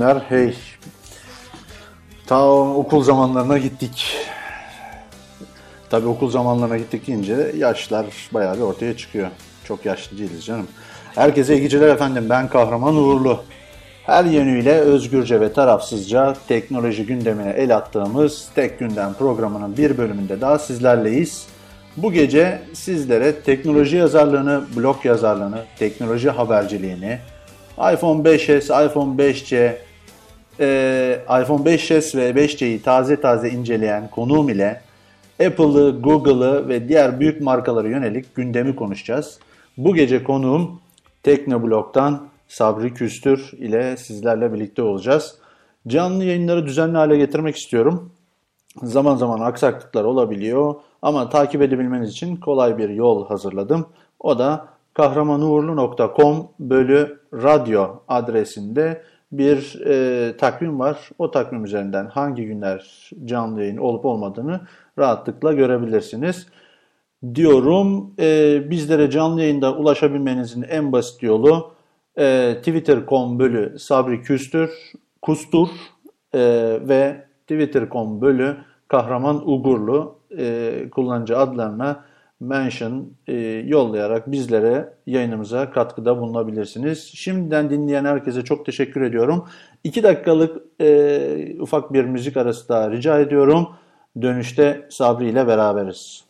günler, hey. Ta okul zamanlarına gittik. Tabii okul zamanlarına gittik deyince yaşlar bayağı bir ortaya çıkıyor. Çok yaşlı değiliz canım. Herkese iyi geceler efendim. Ben Kahraman Uğurlu. Her yönüyle özgürce ve tarafsızca teknoloji gündemine el attığımız Tek Gündem programının bir bölümünde daha sizlerleyiz. Bu gece sizlere teknoloji yazarlığını, blog yazarlığını, teknoloji haberciliğini, iPhone 5s, iPhone 5c, e, iPhone 5s ve 5c'yi taze taze inceleyen konuğum ile Apple'ı, Google'ı ve diğer büyük markalara yönelik gündemi konuşacağız. Bu gece konuğum Teknoblog'dan Sabri Küstür ile sizlerle birlikte olacağız. Canlı yayınları düzenli hale getirmek istiyorum. Zaman zaman aksaklıklar olabiliyor ama takip edebilmeniz için kolay bir yol hazırladım. O da kahramanuğurlu.com bölü radyo adresinde bir e, takvim var. O takvim üzerinden hangi günler canlı yayın olup olmadığını rahatlıkla görebilirsiniz. Diyorum e, bizlere canlı yayında ulaşabilmenizin en basit yolu e, twitter.com bölü Sabri Küstür Kustur e, ve Twitter.com bölü Kahraman Ugurlu e, kullanıcı adlarına mention e, yollayarak bizlere yayınımıza katkıda bulunabilirsiniz. Şimdiden dinleyen herkese çok teşekkür ediyorum. 2 dakikalık e, ufak bir müzik arası daha rica ediyorum. Dönüşte Sabri ile beraberiz.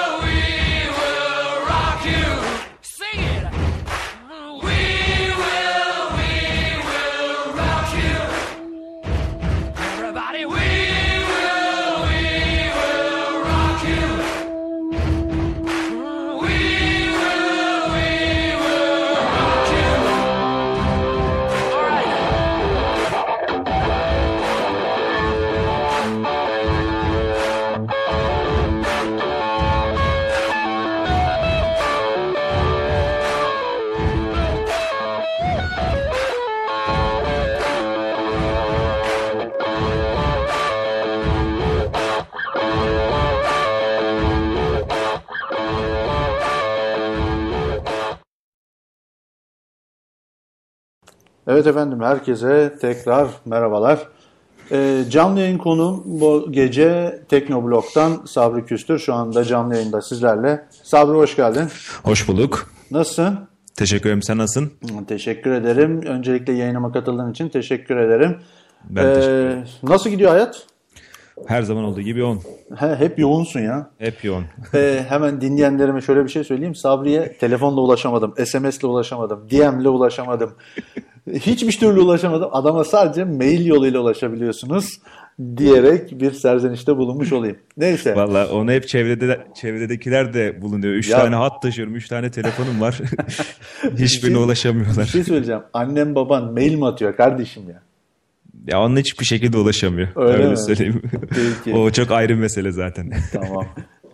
Evet efendim herkese tekrar merhabalar. Ee, canlı yayın konuğum bu gece Teknoblog'dan Sabri Küstür. Şu anda canlı yayında sizlerle. Sabri hoş geldin. Hoş bulduk. Nasılsın? Teşekkür ederim. Sen nasılsın? Teşekkür ederim. Öncelikle yayınıma katıldığın için teşekkür ederim. Ben teşekkür ederim. Nasıl gidiyor hayat? Her zaman olduğu gibi yoğun. He, hep yoğunsun ya. Hep yoğun. Ee, hemen dinleyenlerime şöyle bir şey söyleyeyim. Sabri'ye telefonla ulaşamadım, SMS'le ulaşamadım, DM'le ulaşamadım. Hiçbir türlü ulaşamadım. Adama sadece mail yoluyla ulaşabiliyorsunuz diyerek bir serzenişte bulunmuş olayım. Neyse. Valla onu hep çevrede çevredekiler de bulunuyor. Üç Ya- tane hat taşıyorum. Üç tane telefonum var. Hiçbirine Bir ulaşamıyorlar. şey söyleyeceğim. Annem baban mail mi atıyor kardeşim ya? Ya onun hiçbir şekilde ulaşamıyor. Öyle Öyle, mi? söyleyeyim. Peki. o çok ayrı bir mesele zaten. Tamam.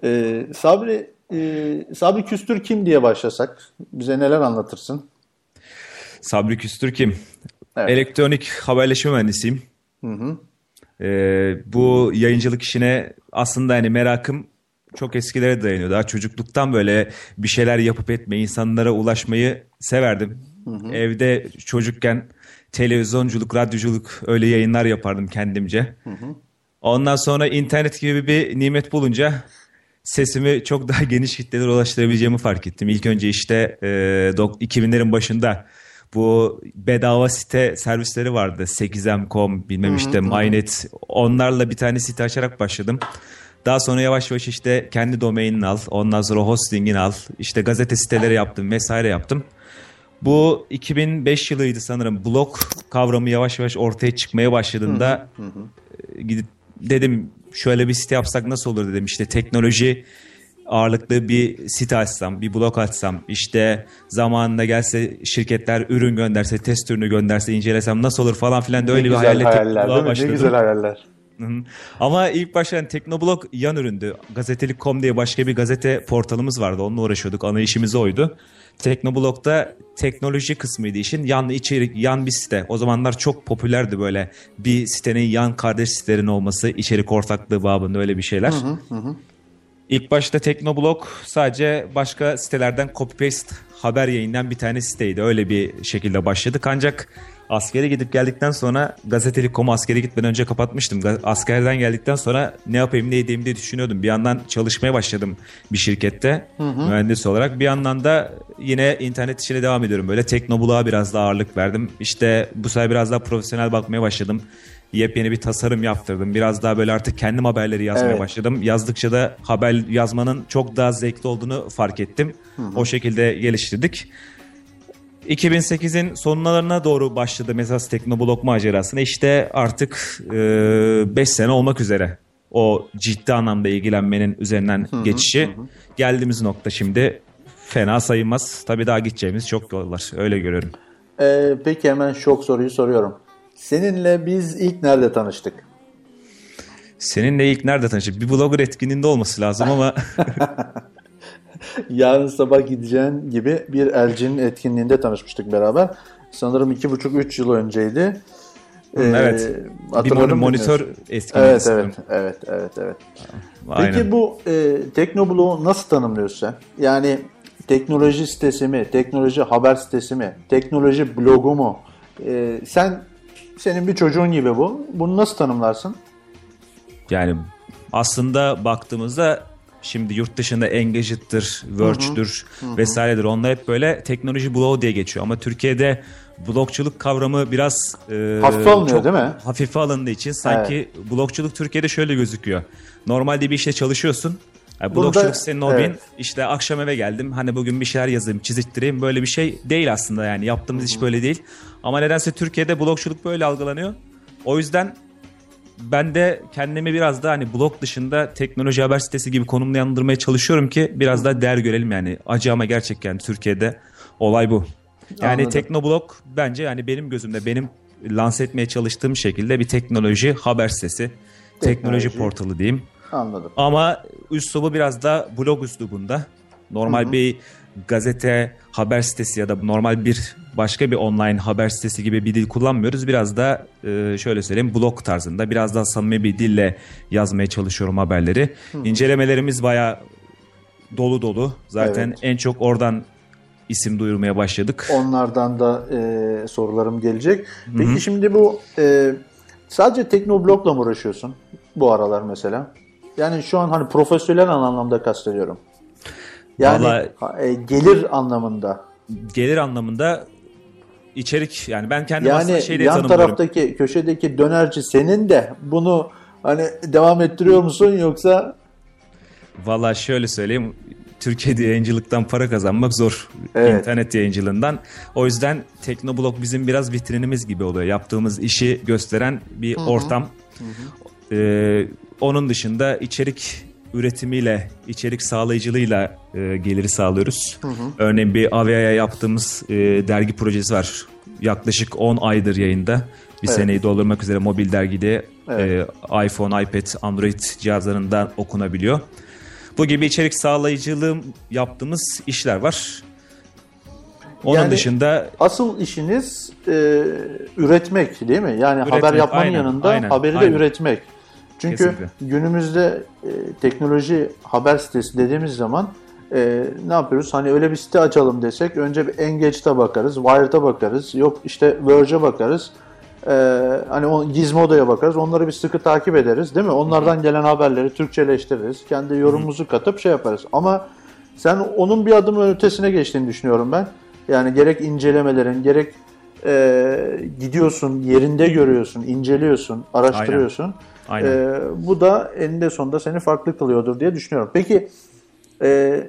Ee, Sabri, e, Sabri Küstür kim diye başlasak? Bize neler anlatırsın? Sabri Küstür kim? Evet. Elektronik haberleşme mühendisiyim. Ee, bu yayıncılık işine aslında hani merakım çok eskilere dayanıyor. Daha çocukluktan böyle bir şeyler yapıp etmeyi, insanlara ulaşmayı severdim. Evde çocukken televizyonculuk, radyoculuk öyle yayınlar yapardım kendimce. Ondan sonra internet gibi bir nimet bulunca sesimi çok daha geniş kitlelere ulaştırabileceğimi fark ettim. İlk önce işte e, dok- 2000'lerin başında bu bedava site servisleri vardı. 8m.com bilmem işte MyNet. Onlarla bir tane site açarak başladım. Daha sonra yavaş yavaş işte kendi domainini al. Ondan sonra hostingini al. İşte gazete siteleri yaptım vesaire yaptım. Bu 2005 yılıydı sanırım. Blog kavramı yavaş yavaş ortaya çıkmaya başladığında e, gidip dedim şöyle bir site yapsak nasıl olur dedim. İşte teknoloji ağırlıklı bir site açsam, bir blog açsam, işte zamanında gelse şirketler ürün gönderse, test ürünü gönderse, incelesem nasıl olur falan filan da öyle ne bir hayalle hayaller değil mi? Ne güzel hayaller. Hı hı. Ama ilk başta yani Teknoblog yan üründü. Gazetelik.com diye başka bir gazete portalımız vardı. Onunla uğraşıyorduk. Ana işimiz oydu. Teknoblog'da teknoloji kısmıydı işin. Yan içerik, yan bir site. O zamanlar çok popülerdi böyle bir sitenin yan kardeş sitelerin olması, içerik ortaklığı babında öyle bir şeyler. İlk başta Teknoblog sadece başka sitelerden copy paste haber yayınlayan bir tane siteydi. Öyle bir şekilde başladık ancak askere gidip geldikten sonra gazetelik.com'u askere gitmeden önce kapatmıştım. Askerden geldikten sonra ne yapayım ne edeyim diye düşünüyordum. Bir yandan çalışmaya başladım bir şirkette mühendis olarak. Bir yandan da yine internet işine devam ediyorum. Böyle Teknoblog'a biraz daha ağırlık verdim. İşte bu sefer biraz daha profesyonel bakmaya başladım. Yepyeni bir tasarım yaptırdım. Biraz daha böyle artık kendim haberleri yazmaya Evet. başladım. Yazdıkça da haber yazmanın çok daha zevkli olduğunu fark ettim. O şekilde geliştirdik. 2008'in sonlarına doğru başladı Mesas Teknoblog macerasına. İşte artık 5 sene olmak üzere o ciddi anlamda ilgilenmenin üzerinden geçişi. Geldiğimiz nokta şimdi fena sayılmaz. Tabii daha gideceğimiz çok yol var. Öyle görüyorum. Ee, peki hemen şok soruyu soruyorum. Seninle biz ilk nerede tanıştık? Seninle ilk nerede tanıştık? Bir blogger etkinliğinde olması lazım ama Yarın sabah gideceğin gibi bir elcinin etkinliğinde tanışmıştık beraber. Sanırım iki buçuk üç yıl önceydi. Ee, evet. bir hatırladın mon- monitör etkinliği. Evet, evet, evet, evet, evet. Aynen. Peki bu e, Teknoblog'u nasıl tanımlıyorsun sen? Yani teknoloji sitesi mi, teknoloji haber sitesi mi, teknoloji blogu mu? E, sen senin bir çocuğun gibi bu. Bunu nasıl tanımlarsın? Yani aslında baktığımızda şimdi yurt dışında Engadget'tir, Verge'dir vesairedir. Onlar hep böyle teknoloji bloğu diye geçiyor. Ama Türkiye'de blokçuluk kavramı biraz e, Hafife alınıyor, çok değil mi? Hafife alındığı için sanki blokçuluk Türkiye'de şöyle gözüküyor. Normalde bir işte çalışıyorsun. Yani blokçuluk senin hobin. evet. İşte akşam eve geldim. Hani bugün bir şeyler yazayım, çiziktireyim. Böyle bir şey değil aslında yani. Yaptığımız iş böyle değil. Ama nedense Türkiye'de blokçuluk böyle algılanıyor. O yüzden ben de kendimi biraz da hani blog dışında teknoloji haber sitesi gibi konumlandırmaya çalışıyorum ki biraz daha değer görelim yani. Acı ama gerçekten Türkiye'de olay bu. Yani Anladım. Teknoblog bence yani benim gözümde benim lanse etmeye çalıştığım şekilde bir teknoloji haber sitesi, teknoloji, Teknoloji. portalı diyeyim. Anladım. Ama üslubu biraz da blog üslubunda. Normal bir gazete, haber sitesi ya da normal bir başka bir online haber sitesi gibi bir dil kullanmıyoruz. Biraz da e, şöyle söyleyeyim blog tarzında biraz daha samimi bir dille yazmaya çalışıyorum haberleri. İncelemelerimiz baya dolu dolu. Zaten Evet. en çok oradan isim duyurmaya başladık. Onlardan da e, sorularım gelecek. Peki şimdi bu e, sadece Teknoblog'la mı uğraşıyorsun bu aralar mesela? Yani şu an hani profesyonel anlamda kastediyorum. Yani Vallahi- e, gelir anlamında. Gelir anlamında içerik yani ben kendim Yani aslında şey diye yan taraftaki köşedeki dönerci senin de bunu hani devam ettiriyor musun yoksa Valla şöyle söyleyeyim. Türkiye'de yayıncılıktan para kazanmak zor. Evet. İnternet yayıncılığından. O yüzden Teknoblog bizim biraz vitrinimiz gibi oluyor. Yaptığımız işi gösteren bir ortam. Ee, onun dışında içerik üretimiyle, içerik sağlayıcılığıyla e, geliri sağlıyoruz. Örneğin bir Avia'ya yaptığımız e, dergi projesi var. Yaklaşık 10 aydır yayında. Bir Evet. seneyi doldurmak üzere mobil dergide Evet. e, iPhone, iPad, Android cihazlarından okunabiliyor. Bu gibi içerik sağlayıcılığım yaptığımız işler var. Onun Yani- dışında asıl işiniz e, üretmek değil mi? Yani haber Üretmek, yapmanın aynen, yanında aynen, haberi de aynen. üretmek. Çünkü Kesinlikle. günümüzde e, teknoloji haber sitesi dediğimiz zaman e, ne yapıyoruz? Hani öyle bir site açalım desek önce bir Engage'da bakarız, Wired'a bakarız, yok işte Verge'e bakarız. E, hani o Gizmodo'ya bakarız. Onları bir sıkı takip ederiz değil mi? Onlardan gelen haberleri Türkçeleştiririz. Kendi yorumumuzu katıp şey yaparız. Ama sen onun bir adım ötesine geçtiğini düşünüyorum ben. Yani gerek incelemelerin, gerek e, gidiyorsun, yerinde görüyorsun, inceliyorsun, araştırıyorsun. Aynen. E, bu da eninde sonunda seni farklı kılıyordur diye düşünüyorum. Peki e,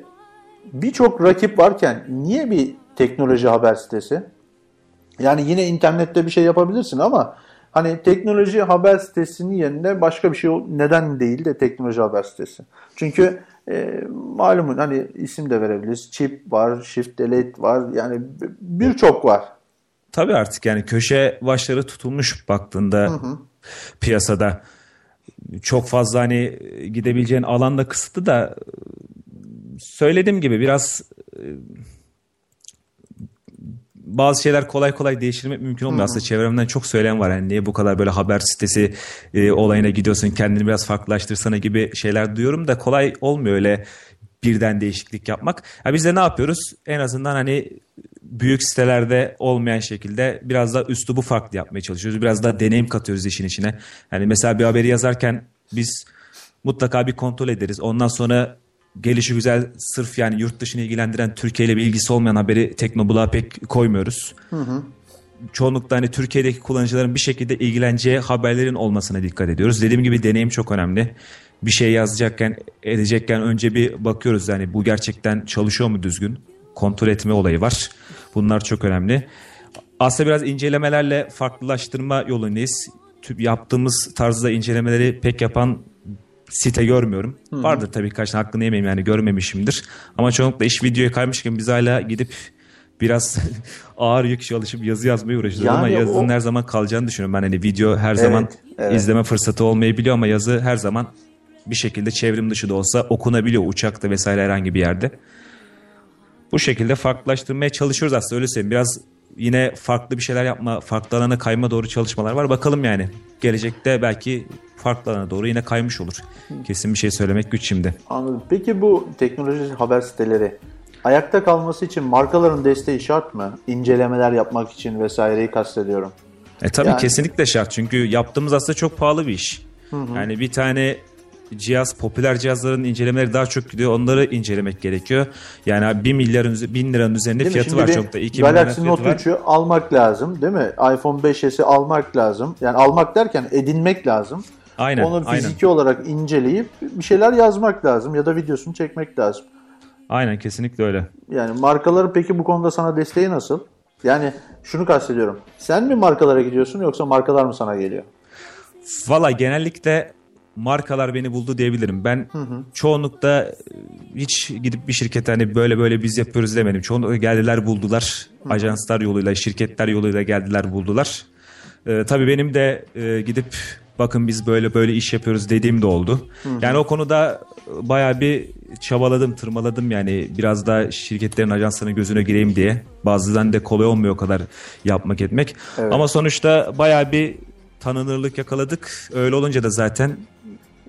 birçok rakip varken niye bir teknoloji haber sitesi? Yani yine internette bir şey yapabilirsin ama hani teknoloji haber sitesinin yerine başka bir şey neden değil de teknoloji haber sitesi? Çünkü e, malumun hani isim de verebiliriz. Chip var, Shift Delete var. Yani birçok var. tabii artık yani köşe başları tutulmuş baktığında piyasada. Çok fazla hani gidebileceğin alan da kısıtlı da söylediğim gibi biraz e, bazı şeyler kolay kolay değiştirmek mümkün olmuyor. Aslında çevremden çok söyleyen var. Yani niye bu kadar böyle haber sitesi e, olayına gidiyorsun kendini biraz farklılaştırsana gibi şeyler duyuyorum da kolay olmuyor öyle birden değişiklik yapmak. Ha biz de ne yapıyoruz? En azından hani büyük sitelerde olmayan şekilde biraz da üslubu farklı yapmaya çalışıyoruz. Biraz daha deneyim katıyoruz işin içine. Yani mesela bir haberi yazarken biz mutlaka bir kontrol ederiz. Ondan sonra gelişi güzel sırf yani yurt dışını ilgilendiren Türkiye ile bir ilgisi olmayan haberi Teknobulak'a pek koymuyoruz. Çoğunlukla hani Türkiye'deki kullanıcıların bir şekilde ilgileneceği haberlerin olmasına dikkat ediyoruz. Dediğim gibi deneyim çok önemli. Bir şey yazacakken, edecekken önce bir bakıyoruz yani bu gerçekten çalışıyor mu düzgün? Kontrol etme olayı var. Bunlar çok önemli. Aslında biraz incelemelerle farklılaştırma yolundayız. Tü- Yaptığımız tarzda incelemeleri pek yapan site görmüyorum. Vardır tabii birkaç tane hakkını yemeyeyim yani görmemişimdir. Ama çoğunlukla iş videoya kaymışken biz hala gidip biraz ağır yük çalışıp yazı yazmaya uğraşıyoruz. ama Yani yazının o- her zaman kalacağını düşünüyorum. Ben hani video her zaman evet. izleme fırsatı olmayabiliyor ama yazı her zaman bir şekilde çevrim dışı da olsa okunabiliyor uçakta vesaire herhangi bir yerde. Bu şekilde farklılaştırmaya çalışıyoruz aslında öyle söyleyeyim. Biraz yine farklı bir şeyler yapma, farklı alana kayma doğru çalışmalar var. Bakalım yani. Gelecekte belki farklı alana doğru yine kaymış olur. Kesin bir şey söylemek güç şimdi. Anladım. Peki bu teknoloji haber siteleri ayakta kalması için markaların desteği şart mı? İncelemeler yapmak için vesaireyi kastediyorum. E tabii Yani- kesinlikle şart. Çünkü yaptığımız aslında çok pahalı bir iş. Yani bir tane cihaz, popüler cihazların incelemeleri daha çok gidiyor. Onları incelemek gerekiyor. Yani 1 milyarın, üze- 1000 liranın üzerinde Değil fiyatı var çok da. 2 bin lira Galaxy Note var. 3'ü almak lazım değil mi? iPhone 5s'i almak lazım. Yani almak derken edinmek lazım. Aynen, Onu aynen. fiziki olarak inceleyip bir şeyler yazmak lazım ya da videosunu çekmek lazım. Aynen kesinlikle öyle. Yani markaların peki bu konuda sana desteği nasıl? Yani şunu kastediyorum. Sen mi markalara gidiyorsun yoksa markalar mı sana geliyor? Valla genellikle markalar beni buldu diyebilirim. Ben çoğunlukla e, hiç gidip bir şirkete hani böyle böyle biz yapıyoruz demedim. Çoğunlukla geldiler buldular. Ajanslar yoluyla, şirketler yoluyla geldiler buldular. Ee, tabii benim de e, gidip bakın biz böyle böyle iş yapıyoruz dediğim de oldu. Yani o konuda bayağı bir çabaladım, tırmaladım yani biraz da şirketlerin ajanslarının gözüne gireyim diye. Bazıdan da kolay olmuyor o kadar yapmak etmek. Evet. Ama sonuçta bayağı bir tanınırlık yakaladık. Öyle olunca da zaten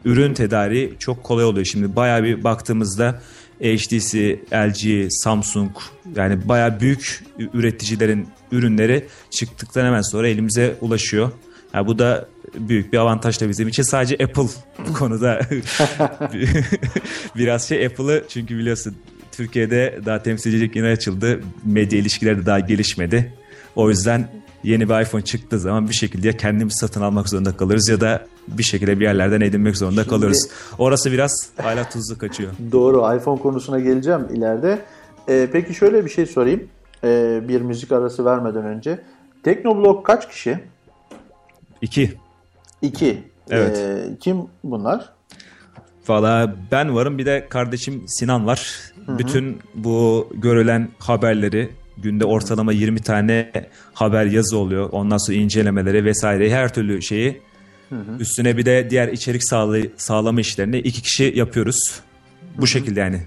ürün tedariği çok kolay oluyor. Şimdi bayağı bir baktığımızda HTC, LG, Samsung yani bayağı büyük üreticilerin ürünleri çıktıktan hemen sonra elimize ulaşıyor. Yani bu da büyük bir avantaj da bizim için. Sadece Apple bu konuda biraz şey Apple'ı çünkü biliyorsun Türkiye'de daha temsilcilik yeni açıldı. Medya ilişkileri de daha gelişmedi. O yüzden yeni bir iPhone çıktığı zaman bir şekilde ya kendimiz satın almak zorunda kalırız ya da bir şekilde bir yerlerden edinmek zorunda kalırız. Orası biraz hala tuzlu kaçıyor. Doğru iPhone konusuna geleceğim ileride. Ee, peki şöyle bir şey sorayım. Ee, bir müzik arası vermeden önce. Teknoblog kaç kişi? İki. İki. Evet. Ee, kim bunlar? Valla ben varım bir de kardeşim Sinan var. Bütün bu görülen haberleri günde ortalama 20 tane haber yazı oluyor. Ondan sonra incelemeleri vesaire her türlü şeyi üstüne bir de diğer içerik sağlay- sağlama işlerini iki kişi yapıyoruz. Bu şekilde yani.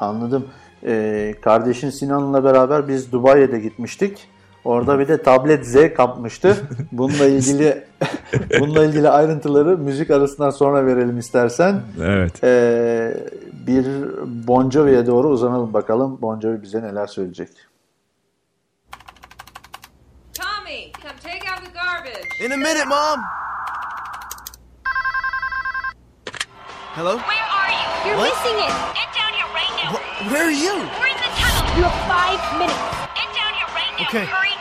Anladım. Ee, kardeşin Sinan'la beraber biz Dubai'ye de gitmiştik. Orada bir de tablet Z kapmıştı. Bununla ilgili bununla ilgili ayrıntıları müzik arasından sonra verelim istersen. Evet. Ee, bir Bon Jovi'ye doğru uzanalım bakalım. Bon Jovi bize neler söyleyecek. Garbage. In a minute, Mom. Hello? Where are you? You're What? missing it. Get down here right now. Wh- where are you? We're in the tunnel. You have five minutes. Get down here right now. Okay. Hurry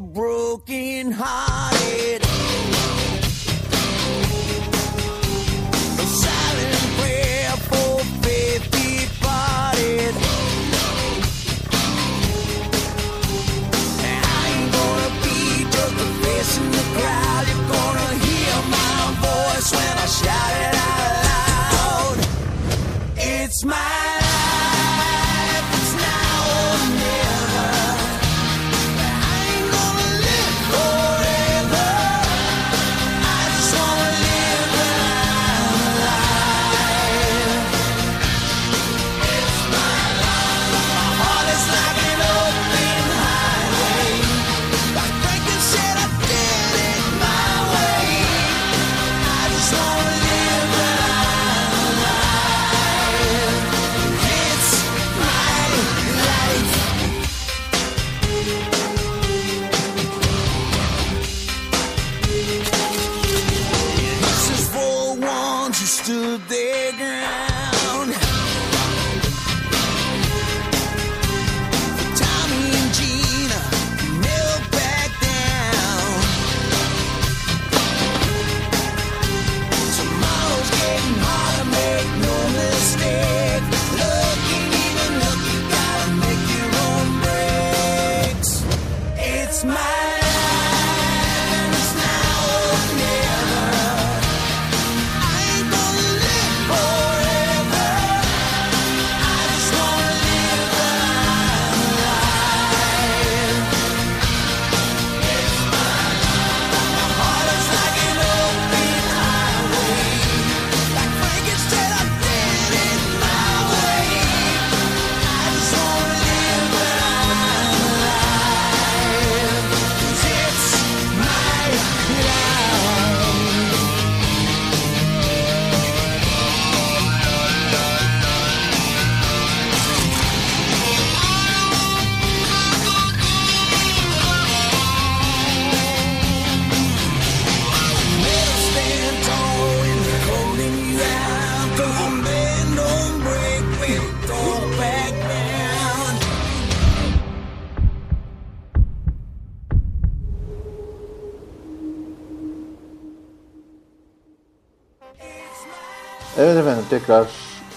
broken heart. to their ground. Tekrar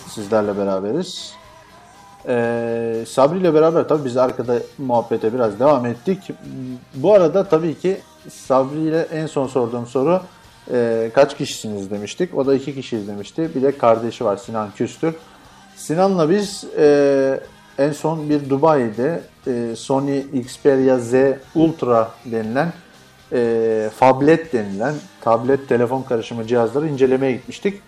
sizlerle beraberiz. Ee, Sabri ile beraber tabii biz arkada muhabbete biraz devam ettik. Bu arada tabii ki Sabri ile en son sorduğum soru e, kaç kişisiniz demiştik. O da iki kişiyiz demişti. Bir de kardeşi var Sinan Küstür. Sinan'la biz e, en son bir Dubai'de e, Sony Xperia Z Ultra denilen e, fablet denilen tablet telefon karışımı cihazları incelemeye gitmiştik.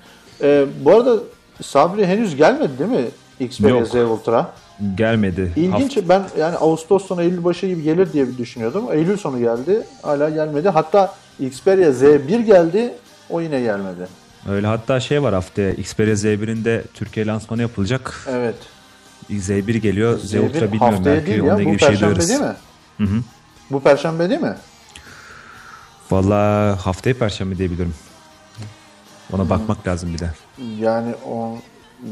E, bu arada Sabri henüz gelmedi değil mi Xperia Yok. Z Ultra? Gelmedi. İlginç ben yani Ağustos sonu Eylül başı gibi gelir diye düşünüyordum. Eylül sonu geldi hala gelmedi. Hatta Xperia Z1 geldi o yine gelmedi. Öyle hatta şey var haftaya Xperia Z1'in de Türkiye lansmanı yapılacak. Evet. Z1 geliyor. Z Z1 Ultra bilmiyorum belki değil onunla ya ilgili bu bir şey duyarız. değil mi? Bu perşembe değil mi? Valla haftaya perşembe diye biliyorum. Ona Hmm. bakmak lazım bir de. Yani o hmm,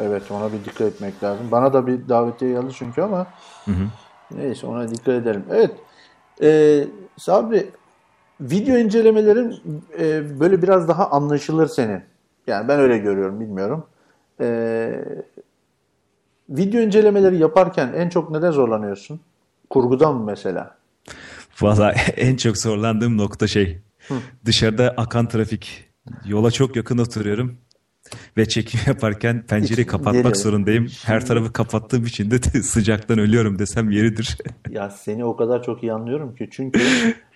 evet ona bir dikkat etmek lazım. Bana da bir davetiye geldi çünkü ama neyse ona dikkat edelim. Evet. Ee, Sabri video incelemelerin e, böyle biraz daha anlaşılır senin. Yani ben öyle görüyorum bilmiyorum. Ee, video incelemeleri yaparken en çok neden zorlanıyorsun? Kurgudan mı mesela? Valla en çok zorlandığım nokta şey. Dışarıda akan trafik. Yola çok yakın oturuyorum. Ve çekim yaparken pencereyi kapatmak zorundayım. Her tarafı kapattığım için de sıcaktan ölüyorum desem yeridir. Ya seni o kadar çok iyi anlıyorum ki çünkü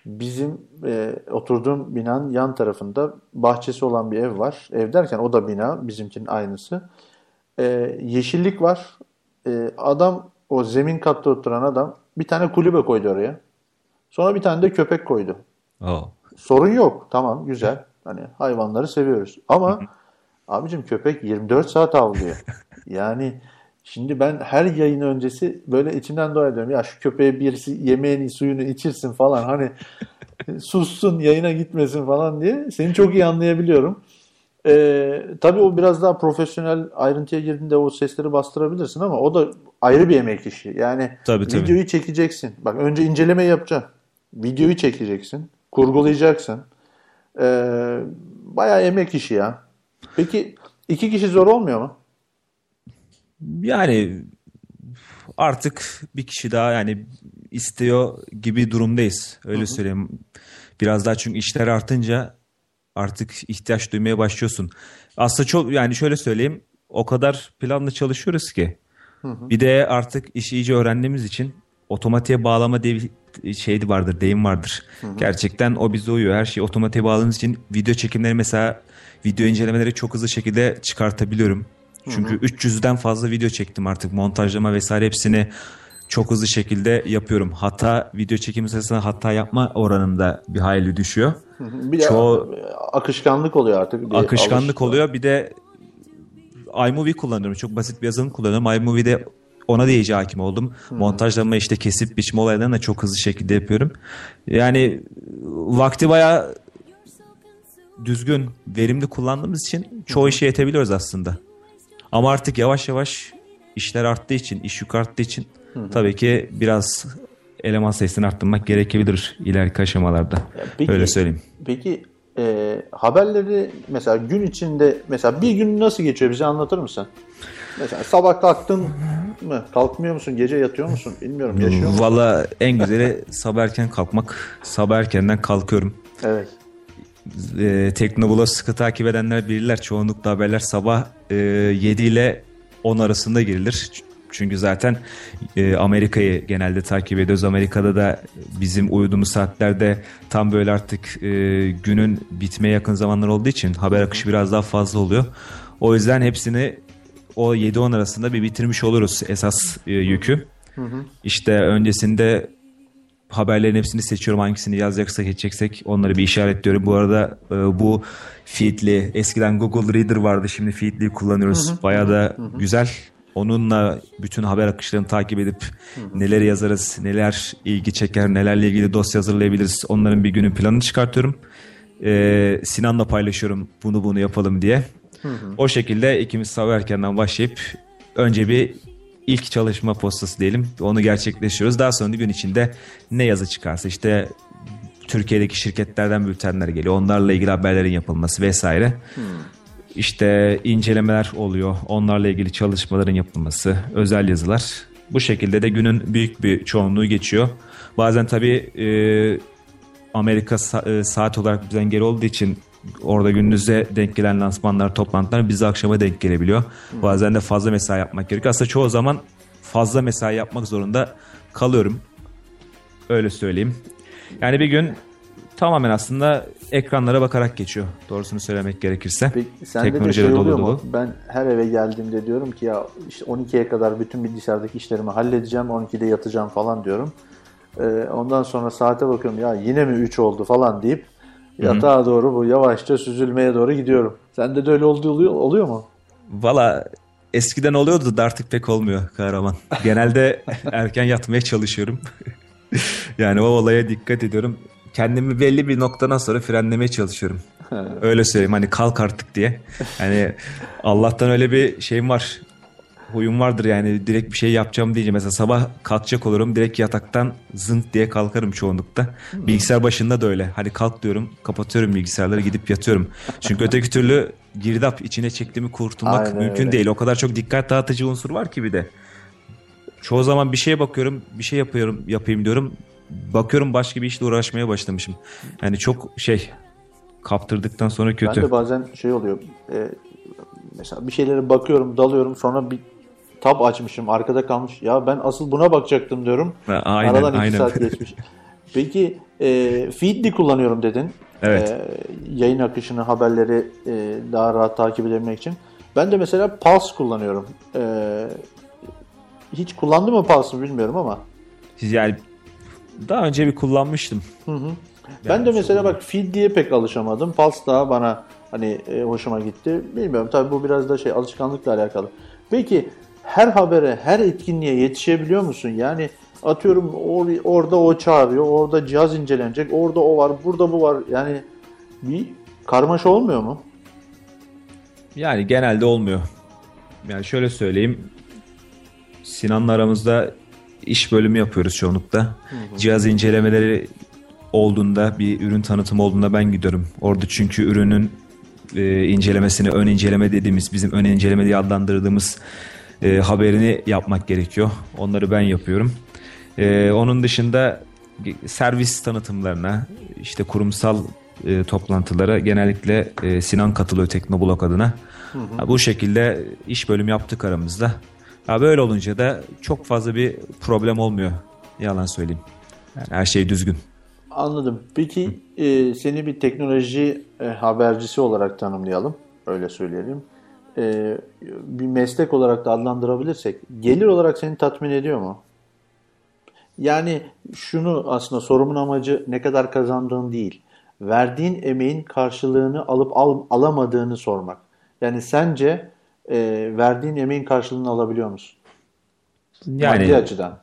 bizim e, oturduğum binanın yan tarafında bahçesi olan bir ev var. Ev derken o da bina bizimkinin aynısı. E, yeşillik var. E, adam o zemin katta oturan adam bir tane kulübe koydu oraya. Sonra bir tane de köpek koydu. Oo. Sorun yok. Tamam güzel. Hani hayvanları seviyoruz. Ama abicim köpek 24 saat avlıyor. Yani şimdi ben her yayın öncesi böyle içimden dua ediyorum. Ya şu köpeğe birisi yemeğini suyunu içirsin falan. Hani sussun yayına gitmesin falan diye. Seni çok iyi anlayabiliyorum. Ee, tabii o biraz daha profesyonel ayrıntıya girdiğinde o sesleri bastırabilirsin ama o da ayrı bir emek işi. Yani Tabii, tabii. videoyu çekeceksin. Bak önce inceleme yapacaksın. Videoyu çekeceksin. Kurgulayacaksın. Ee, bayağı emek işi ya. Peki iki kişi zor olmuyor mu? Yani artık bir kişi daha yani istiyor gibi durumdayız. Öyle söyleyeyim. Biraz daha çünkü işler artınca artık ihtiyaç duymaya başlıyorsun. Aslında çok yani şöyle söyleyeyim o kadar planlı çalışıyoruz ki. Bir de artık işi iyice öğrendiğimiz için otomatiğe bağlama diye bir şeydi vardır, deyim vardır. Gerçekten o bize uyuyor. Her şeyi otomatiğe bağladığımız için video çekimleri mesela video incelemeleri çok hızlı şekilde çıkartabiliyorum. Çünkü 300'den fazla video çektim artık montajlama vesaire hepsini çok hızlı şekilde yapıyorum. Hatta video çekimi sırasında hata yapma oranında bir hayli düşüyor. Bir de Çoğu- akışkanlık oluyor artık. Bir Akışkanlık alış- oluyor. Bir de iMovie kullanıyorum. Çok basit bir yazılım kullanıyorum. iMovie'de ona da iyice hakim oldum. Montajlama işte kesip biçme olaylarını da çok hızlı şekilde yapıyorum. Yani vakti bayağı düzgün, verimli kullandığımız için çoğu işe yetebiliyoruz aslında. Ama artık yavaş yavaş işler arttığı için, iş yük arttığı için tabii ki biraz eleman sayısını arttırmak gerekebilir ileriki aşamalarda. Peki- Öyle söyleyeyim. Peki e, haberleri mesela gün içinde mesela bir gün nasıl geçiyor bize anlatır mısın? Mesela sabah kalktın mı? Kalkmıyor musun? Gece yatıyor musun? Bilmiyorum. Yaşıyor musun? Valla en güzeli sabah erken kalkmak. Sabah erkenden kalkıyorum. Evet. Ee, Teknobul'u sıkı takip edenler bilirler. Çoğunlukla haberler sabah e, 7 ile 10 arasında girilir. Çünkü zaten e, Amerika'yı genelde takip ediyoruz. Amerika'da da bizim uyuduğumuz saatlerde tam böyle artık e, günün bitmeye yakın zamanlar olduğu için haber akışı biraz daha fazla oluyor. O yüzden hepsini o 7-10 arasında bir bitirmiş oluruz esas e, yükü. İşte öncesinde haberlerin hepsini seçiyorum. Hangisini yazacaksak geçeceksek onları bir işaretliyorum. Bu arada e, bu Feedly eskiden Google Reader vardı. Şimdi Feedly'yi kullanıyoruz. Bayağı da güzel. Onunla bütün haber akışlarını takip edip neler yazarız, neler ilgi çeker, nelerle ilgili dosya hazırlayabiliriz. Onların bir günün planını çıkartıyorum. E, Sinan'la paylaşıyorum bunu bunu yapalım diye. O şekilde ikimiz sabah erkenden başlayıp önce bir ilk çalışma postası diyelim. Onu gerçekleştiriyoruz. Daha sonra gün içinde ne yazı çıkarsa işte Türkiye'deki şirketlerden bültenler geliyor. Onlarla ilgili haberlerin yapılması vesaire. işte incelemeler oluyor. Onlarla ilgili çalışmaların yapılması, özel yazılar. Bu şekilde de günün büyük bir çoğunluğu geçiyor. Bazen tabii e, Amerika sa- saat olarak bizden geri olduğu için orada gündüze denk gelen lansmanlar, toplantılar bize akşama denk gelebiliyor. Bazen de fazla mesai yapmak gerekiyor. Aslında çoğu zaman fazla mesai yapmak zorunda kalıyorum. Öyle söyleyeyim. Yani bir gün tamamen aslında ekranlara bakarak geçiyor. Doğrusunu söylemek gerekirse. Peki de Teknolojiyle şey dolu oluyor dolu. mu? Ben her eve geldiğimde diyorum ki ya işte 12'ye kadar bütün bilgisayardaki işlerimi halledeceğim. 12'de yatacağım falan diyorum. Ee, ondan sonra saate bakıyorum ya yine mi 3 oldu falan deyip yatağa doğru bu yavaşça süzülmeye doğru gidiyorum. Sende de öyle olduğu oluyor, oluyor mu? Valla eskiden oluyordu da artık pek olmuyor kahraman. Genelde erken yatmaya çalışıyorum. yani o olaya dikkat ediyorum. Kendimi belli bir noktadan sonra frenlemeye çalışıyorum. Öyle söyleyeyim hani kalk artık diye. Yani Allah'tan öyle bir şeyim var. Huyum vardır yani direkt bir şey yapacağım deyince mesela sabah kalkacak olurum direkt yataktan zınk diye kalkarım çoğunlukta. Bilgisayar başında da öyle. Hani kalk diyorum kapatıyorum bilgisayarları gidip yatıyorum. Çünkü öteki türlü girdap içine çektiğimi kurtulmak Aynen mümkün öyle. değil. O kadar çok dikkat dağıtıcı unsur var ki bir de. Çoğu zaman bir şeye bakıyorum, bir şey yapıyorum, yapayım diyorum. Bakıyorum başka bir işle uğraşmaya başlamışım. Yani çok şey kaptırdıktan sonra kötü. Ben de bazen şey oluyor. e, mesela bir şeylere bakıyorum, dalıyorum. Sonra bir tab açmışım. Arkada kalmış. Ya ben asıl buna bakacaktım diyorum. Aynen, Aradan iki aynen. saat geçmiş. Peki e, Feedly kullanıyorum dedin. Evet. E, yayın akışını, haberleri e, daha rahat takip edebilmek için. Ben de mesela Pulse kullanıyorum. E, hiç kullandı mı Pulse'ı bilmiyorum ama. Yani daha önce bir kullanmıştım. Ben de mesela bak Feedly'ye pek alışamadım. Pulse daha bana hani e, hoşuma gitti. Bilmiyorum tabii bu biraz da şey alışkanlıkla alakalı. Peki her habere, her etkinliğe yetişebiliyor musun? Yani atıyorum or- orada o çağırıyor, orada cihaz incelenecek, orada o var, burada bu var. Yani bir karmaşa olmuyor mu? Yani genelde olmuyor. Yani şöyle söyleyeyim. Sinan'la aramızda iş bölümü yapıyoruz çoğunlukla. Cihaz incelemeleri olduğunda bir ürün tanıtımı olduğunda ben gidiyorum. Orada çünkü ürünün e, incelemesini ön inceleme dediğimiz bizim ön inceleme diye adlandırdığımız e, haberini yapmak gerekiyor. Onları ben yapıyorum. E, onun dışında servis tanıtımlarına işte kurumsal e, toplantılara genellikle e, Sinan katılıyor Teknoblog adına. Ha, bu şekilde iş bölümü yaptık aramızda. Ha, böyle olunca da çok fazla bir problem olmuyor. Yalan söyleyeyim. Yani her şey düzgün. Anladım. Peki e, seni bir teknoloji e, habercisi olarak tanımlayalım. Öyle söyleyelim. E, bir meslek olarak da adlandırabilirsek gelir olarak seni tatmin ediyor mu? Yani şunu aslında sorumun amacı ne kadar kazandığın değil. Verdiğin emeğin karşılığını alıp al, alamadığını sormak. Yani sence e, verdiğin emeğin karşılığını alabiliyor musun? Yani Maddi açıdan.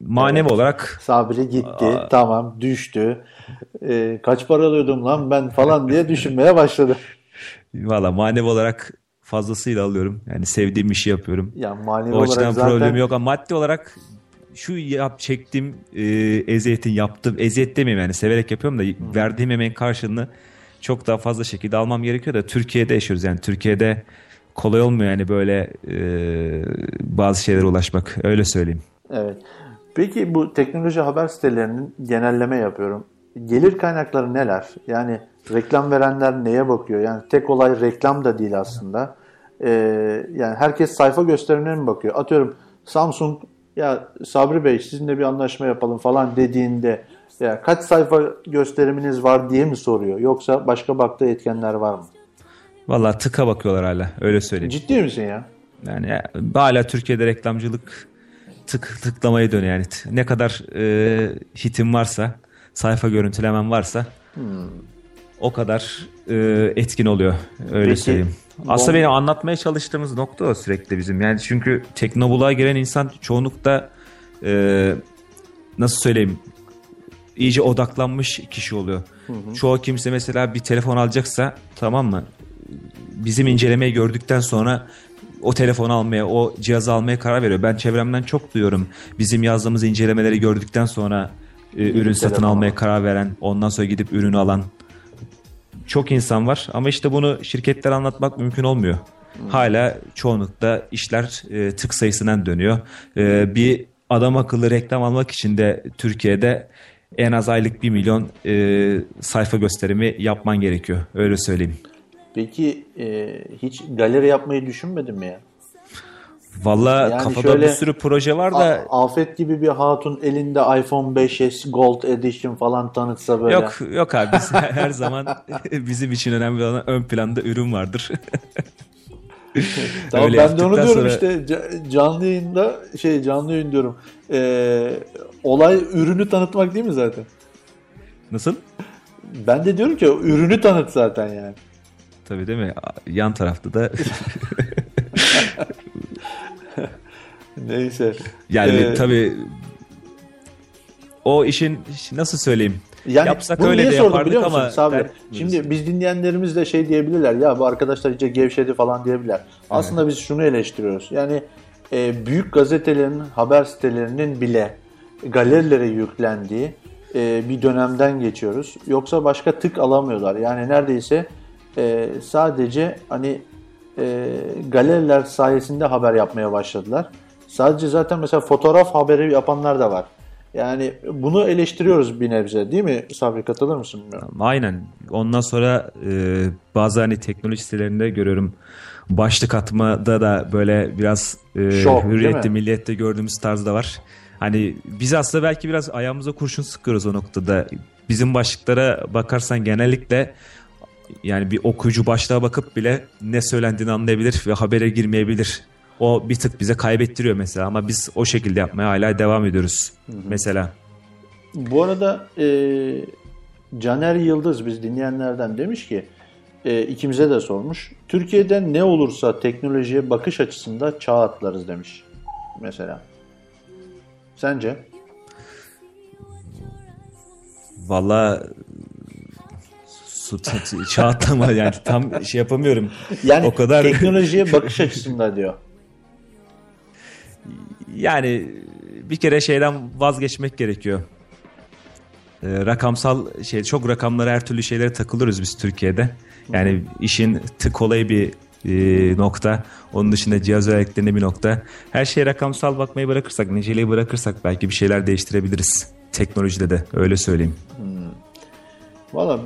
manevi olarak Sabri gitti, tamam düştü. Ee, kaç para alıyordum lan ben falan diye düşünmeye başladı. Valla manevi olarak fazlasıyla alıyorum. Yani sevdiğim işi yapıyorum. Ya manevi O açıdan olarak zaten problemi yok ama maddi olarak şu yap çektiğim e, eziyetin yaptığım eziyet demeyeyim yani severek yapıyorum da verdiğim emeğin karşılığını çok daha fazla şekilde almam gerekiyor da Türkiye'de yaşıyoruz yani Türkiye'de kolay olmuyor yani böyle e, bazı şeylere ulaşmak öyle söyleyeyim. Evet. Peki bu teknoloji haber sitelerinin genelleme yapıyorum. Gelir kaynakları neler? Yani reklam verenler neye bakıyor? Yani tek olay reklam da değil aslında. Ee, yani herkes sayfa gösterimine mi bakıyor? Atıyorum Samsung ya Sabri Bey sizinle bir anlaşma yapalım falan dediğinde ya kaç sayfa gösteriminiz var diye mi soruyor? Yoksa başka baktığı etkenler var mı? Valla tıka bakıyorlar hala öyle söyleyeyim. Ciddi misin ya? Yani ya, hala Türkiye'de reklamcılık tık tıklamaya dönüyor yani. Ne kadar e, hitim varsa, sayfa görüntülemem varsa o kadar e, etkin oluyor. Öyle Peki, söyleyeyim. Aslında benim anlatmaya çalıştığımız nokta o sürekli bizim. Yani çünkü teknobuluğa giren insan çoğunlukta e, nasıl söyleyeyim iyice odaklanmış kişi oluyor. Çoğu kimse mesela bir telefon alacaksa tamam mı? Bizim incelemeyi gördükten sonra o telefonu almaya, o cihazı almaya karar veriyor. Ben çevremden çok duyuyorum. Bizim yazdığımız incelemeleri gördükten sonra e, ürün satın almaya karar veren, ondan sonra gidip ürünü alan. Çok insan var ama işte bunu şirketlere anlatmak mümkün olmuyor. Hala çoğunlukla işler e, tık sayısından dönüyor. E, bir adam akıllı reklam almak için de Türkiye'de en az aylık 1 milyon e, sayfa gösterimi yapman gerekiyor. Öyle söyleyeyim. Peki e, hiç galeri yapmayı düşünmedin mi ya? Valla Yani kafada şöyle- bir sürü proje var da Afet gibi bir hatun elinde iPhone 5s Gold Edition falan tanıtsa böyle. yok yok abi biz her zaman bizim için önemli olan ön planda ürün vardır. Tamam Öyle ben de onu diyorum sonra- işte ca- canlı yayında şey canlı yayın diyorum. Ee, olay ürünü tanıtmak değil mi zaten? Nasıl? Ben de diyorum ki ürünü tanıt zaten yani. Tabii değil mi? Yan tarafta da Neyse. yani Ee, tabii o işin nasıl söyleyeyim? Yani Yapsak bunu öyle niye de sordum biliyor musun ama Sabri? der- Şimdi biz dinleyenlerimiz de şey diyebilirler ya bu arkadaşlar iyice gevşedi falan diyebilirler. Aslında biz şunu eleştiriyoruz. Yani e, büyük gazetelerin, haber sitelerinin bile galerilere yüklendiği e, bir dönemden geçiyoruz. Yoksa başka tık alamıyorlar. Yani neredeyse e, sadece hani e, galeriler sayesinde haber yapmaya başladılar. Sadece zaten mesela fotoğraf haberi yapanlar da var. Yani bunu eleştiriyoruz bir nebze değil mi Sabri katılır mısın bilmiyorum. Aynen. Ondan sonra e, bazı hani teknoloji sitelerinde görüyorum başlık atmada da böyle biraz e, Şok, hürriyette, mi? milliyette gördüğümüz tarzda var. Hani biz aslında belki biraz ayağımıza kurşun sıkıyoruz o noktada. Bizim başlıklara bakarsan genellikle yani bir okuyucu başlığa bakıp bile ne söylendiğini anlayabilir ve habere girmeyebilir. O bir tık bize kaybettiriyor mesela ama biz o şekilde yapmaya hala devam ediyoruz. Mesela. Bu arada e, Caner Yıldız biz dinleyenlerden demiş ki e, ikimize de sormuş. Türkiye'de ne olursa teknolojiye bakış açısında çağ atlarız demiş. Mesela. Sence? Valla çağ atlama yani tam şey yapamıyorum. Yani o kadar teknolojiye bakış açısında diyor. Yani bir kere şeyden vazgeçmek gerekiyor. Ee, rakamsal şey çok rakamlara her türlü şeylere takılıyoruz biz Türkiye'de. Yani işin tık olayı bir e, nokta. Onun dışında cihaz özelliklerinde bir nokta. Her şeye rakamsal bakmayı bırakırsak, niceliği bırakırsak belki bir şeyler değiştirebiliriz. Teknolojide de öyle söyleyeyim. Valla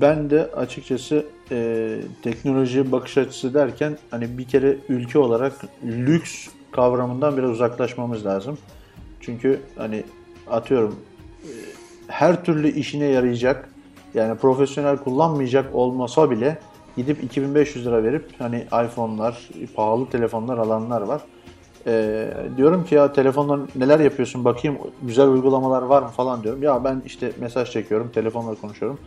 ben de açıkçası e, teknolojiye bakış açısı derken hani bir kere ülke olarak lüks kavramından biraz uzaklaşmamız lazım. Çünkü hani atıyorum e, her türlü işine yarayacak yani profesyonel kullanmayacak olmasa bile gidip 2500 lira verip hani iPhone'lar, pahalı telefonlar alanlar var. Ee, diyorum ki ya telefonla neler yapıyorsun bakayım güzel uygulamalar var mı falan diyorum. Ya ben işte mesaj çekiyorum, telefonla konuşuyorum.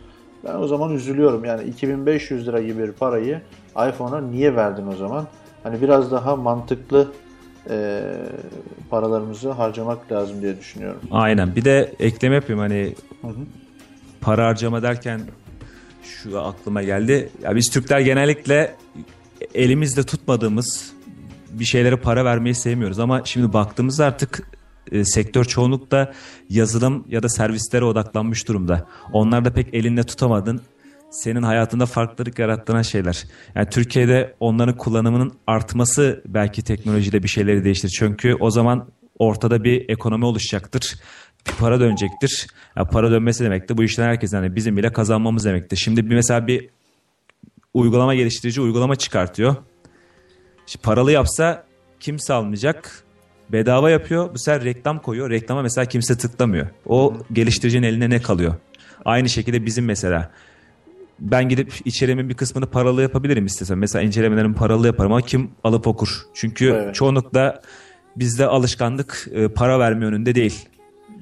Ben o zaman üzülüyorum. Yani 2500 lira gibi bir parayı iPhone'a niye verdin o zaman? Hani biraz daha mantıklı e, paralarımızı harcamak lazım diye düşünüyorum. Aynen. Bir de ekleme yapayım hani para harcama derken şu aklıma geldi. Ya biz Türkler genellikle elimizde tutmadığımız bir şeylere para vermeyi sevmiyoruz ama şimdi baktığımızda artık e, sektör çoğunlukla yazılım ya da servislere odaklanmış durumda. Onlar da pek elinde tutamadın senin hayatında farklılık yarattığın şeyler. Yani Türkiye'de onların kullanımının artması belki teknolojide bir şeyleri değiştirir. Çünkü o zaman ortada bir ekonomi oluşacaktır. Bir para dönecektir. Ya para dönmesi demek de bu işten herkesin hani bizim bile kazanmamız demektir. Şimdi bir mesela bir uygulama geliştirici uygulama çıkartıyor. Şimdi paralı yapsa kimse almayacak. Bedava yapıyor. Bu sefer reklam koyuyor. Reklama mesela kimse tıklamıyor. O geliştiricinin eline ne kalıyor? Aynı şekilde bizim mesela ben gidip içeriğimin bir kısmını paralı yapabilirim istesem. Mesela incelemelerimi paralı yaparım ama kim alıp okur? Çünkü Evet. çoğunlukla bizde alışkanlık e, para verme yönünde değil.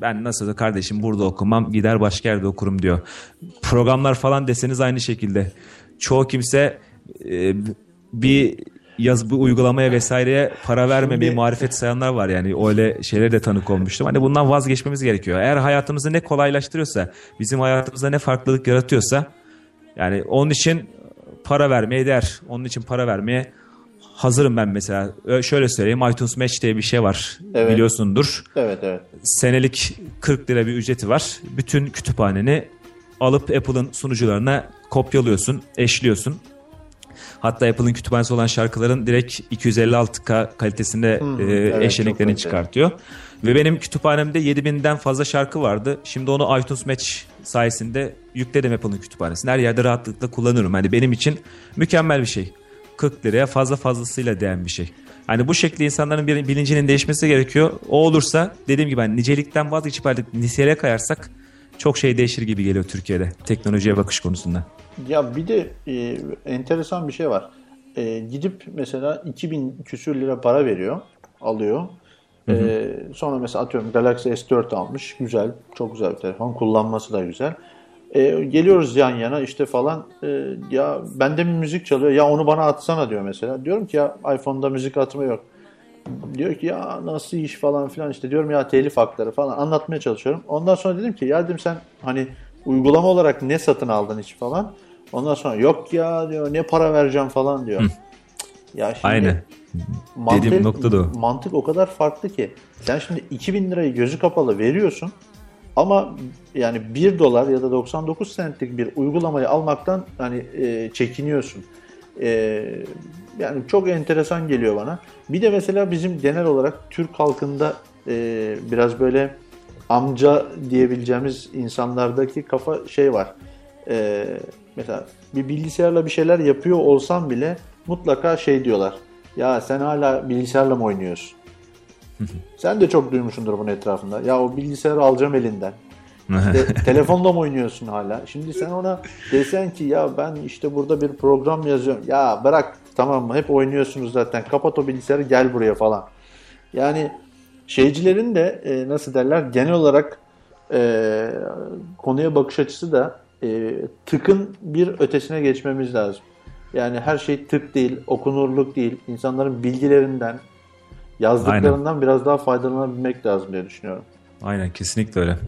Ben nasıl da kardeşim burada okumam gider başka yerde okurum diyor. Programlar falan deseniz aynı şekilde. Çoğu kimse e, bir yaz bu uygulamaya vesaireye para vermemeyi Şimdi- marifet sayanlar var yani öyle şeylere de tanık olmuştum. Hani bundan vazgeçmemiz gerekiyor. Eğer hayatımızı ne kolaylaştırıyorsa, bizim hayatımızda ne farklılık yaratıyorsa yani onun için para vermeye değer. Onun için para vermeye hazırım ben mesela. Şöyle söyleyeyim iTunes Match diye bir şey var. Evet. Biliyorsundur. Evet evet. Senelik 40 lira bir ücreti var. Bütün kütüphaneni alıp Apple'ın sunucularına kopyalıyorsun, eşliyorsun. Hatta Apple'ın kütüphanesi olan şarkıların direkt 256K kalitesinde e, Hmm, evet, çok eşleniklerini çıkartıyor. Ve benim kütüphanemde 7000'den fazla şarkı vardı. Şimdi onu iTunes Match sayesinde yükledim Apple'ın kütüphanesine. Her yerde rahatlıkla kullanıyorum. Hani benim için mükemmel bir şey. 40 liraya fazla fazlasıyla değen bir şey. Hani bu şekilde insanların bir bilincinin değişmesi gerekiyor. O olursa dediğim gibi hani nicelikten vazgeçip artık niteliğe kayarsak çok şey değişir gibi geliyor Türkiye'de teknolojiye bakış konusunda. Ya bir de e, enteresan bir şey var. E, gidip mesela 2000 küsür lira para veriyor, alıyor. E, sonra mesela atıyorum Galaxy S4 almış. Güzel, çok güzel bir telefon. Kullanması da güzel. E, geliyoruz yan yana işte falan. E, ya bende bir müzik çalıyor. Ya onu bana atsana diyor mesela. Diyorum ki ya iPhone'da müzik atma yok. Diyor ki ya nasıl iş falan filan işte diyorum ya telif hakları falan anlatmaya çalışıyorum. Ondan sonra dedim ki ya dedim sen hani uygulama olarak ne satın aldın hiç falan. Ondan sonra yok ya diyor ne para vereceğim falan diyor. Cık, Ya şimdi Aynen. mantık, Dediğim nokta da o. mantık o kadar farklı ki. Sen şimdi 2000 lirayı gözü kapalı veriyorsun ama yani 1 dolar ya da 99 centlik bir uygulamayı almaktan hani e, çekiniyorsun. E, yani çok enteresan geliyor bana. Bir de mesela bizim genel olarak Türk halkında e, biraz böyle amca diyebileceğimiz insanlardaki kafa şey var. E, mesela bir bilgisayarla bir şeyler yapıyor olsam bile mutlaka şey diyorlar. Ya sen hala bilgisayarla mı oynuyorsun? Sen de çok duymuşsundur bunun etrafında. Ya o bilgisayarı alacağım elinden. İşte telefonla mı oynuyorsun hala? Şimdi sen ona desen ki ya ben işte burada bir program yazıyorum. Ya bırak tamam mı hep oynuyorsunuz zaten. Kapat o bilgisayarı gel buraya falan. Yani şeycilerin de e, nasıl derler genel olarak e, konuya bakış açısı da e, tıkın bir ötesine geçmemiz lazım. Yani her şey tık değil, okunurluk değil. İnsanların bilgilerinden, yazdıklarından biraz daha faydalanabilmek lazım diye düşünüyorum. Aynen kesinlikle öyle.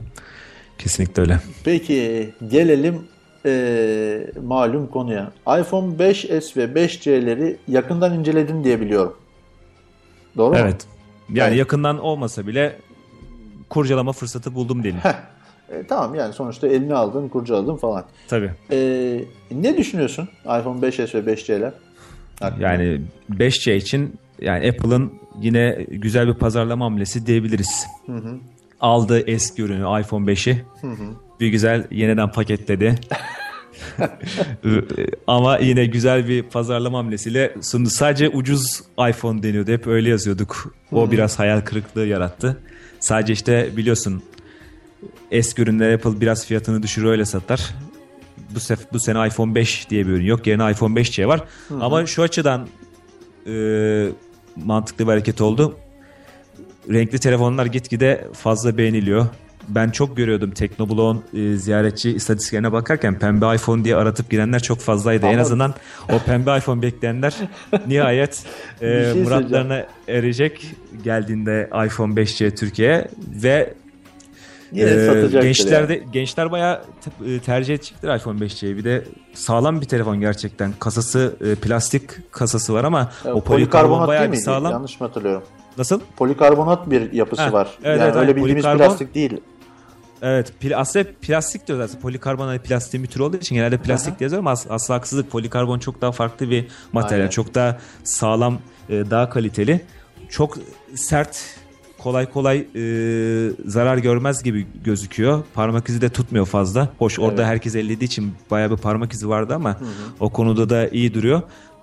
Kesinlikle öyle. Peki gelelim e, malum konuya. iPhone 5s ve 5c'leri yakından inceledin diye biliyorum. Doğru mu? Evet. Yani Evet. yakından olmasa bile kurcalama fırsatı buldum diyelim. E, tamam yani sonuçta elini aldın, kurcaladın falan. Tabii. E, ne düşünüyorsun iPhone 5s ve 5c'ler? hakkında? Yani 5C için yani Apple'ın yine güzel bir pazarlama hamlesi diyebiliriz. Aldı eski ürünü iPhone 5'i. Bir güzel yeniden paketledi. Ama yine güzel bir pazarlama hamlesiyle sundu. Sadece ucuz iPhone deniyordu. Hep öyle yazıyorduk. O biraz hayal kırıklığı yarattı. Sadece işte biliyorsun eski ürünler Apple biraz fiyatını düşürür öyle satar. Bu, sef- bu sene iPhone 5 diye bir ürün yok. Yerine iPhone 5C var. Ama şu açıdan e, mantıklı bir hareket oldu. Renkli telefonlar gitgide fazla beğeniliyor. Ben çok görüyordum Teknoblog'un e, ziyaretçi istatistiklerine bakarken pembe iPhone diye aratıp girenler çok fazlaydı. En Ama- azından o pembe iPhone bekleyenler nihayet e, şey muratlarına erecek geldiğinde iPhone 5C Türkiye'ye ve Yine ee, satacaktır gençler yani. gençler bayağı e, tercih edecektir iPhone 5C'yi. Bir de sağlam bir telefon gerçekten. Kasası e, plastik kasası var ama E, o polikarbon bayağı değil miydi? sağlam. Yanlış mı hatırlıyorum? Nasıl? Polikarbonat bir yapısı Heh, var. evet, yani evet, öyle bildiğimiz polikarbon- plastik değil. Evet, pl- aslında plastik diyor zaten. Polikarbon hani plastiğin bir türü olduğu için genelde plastik yazıyor ama as- aslında haksızlık. Polikarbon çok daha farklı bir materyal. Aynen. Çok daha sağlam, e, daha kaliteli. Çok sert, kolay kolay e, zarar görmez gibi gözüküyor. Parmak izi de tutmuyor fazla. Hoş orada Evet. herkes ellediği için bayağı bir parmak izi vardı ama o konuda da iyi duruyor.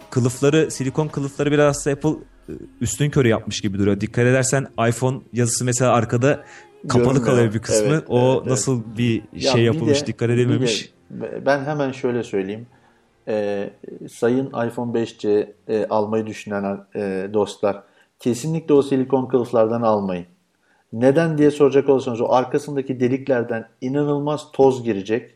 Kılıfları, silikon kılıfları biraz aslında Apple e, üstün körü yapmış gibi duruyor. Dikkat edersen iPhone yazısı mesela arkada kapalı Görünmüyor. kalıyor bir kısmı. Evet, o evet, evet. nasıl bir Ya şey bir yapılmış de- dikkat bir edilmemiş. de ben hemen şöyle söyleyeyim. Ee, sayın iPhone 5C e, almayı düşünen e, dostlar kesinlikle o silikon kılıflardan almayın. Neden diye soracak olursanız o arkasındaki deliklerden inanılmaz toz girecek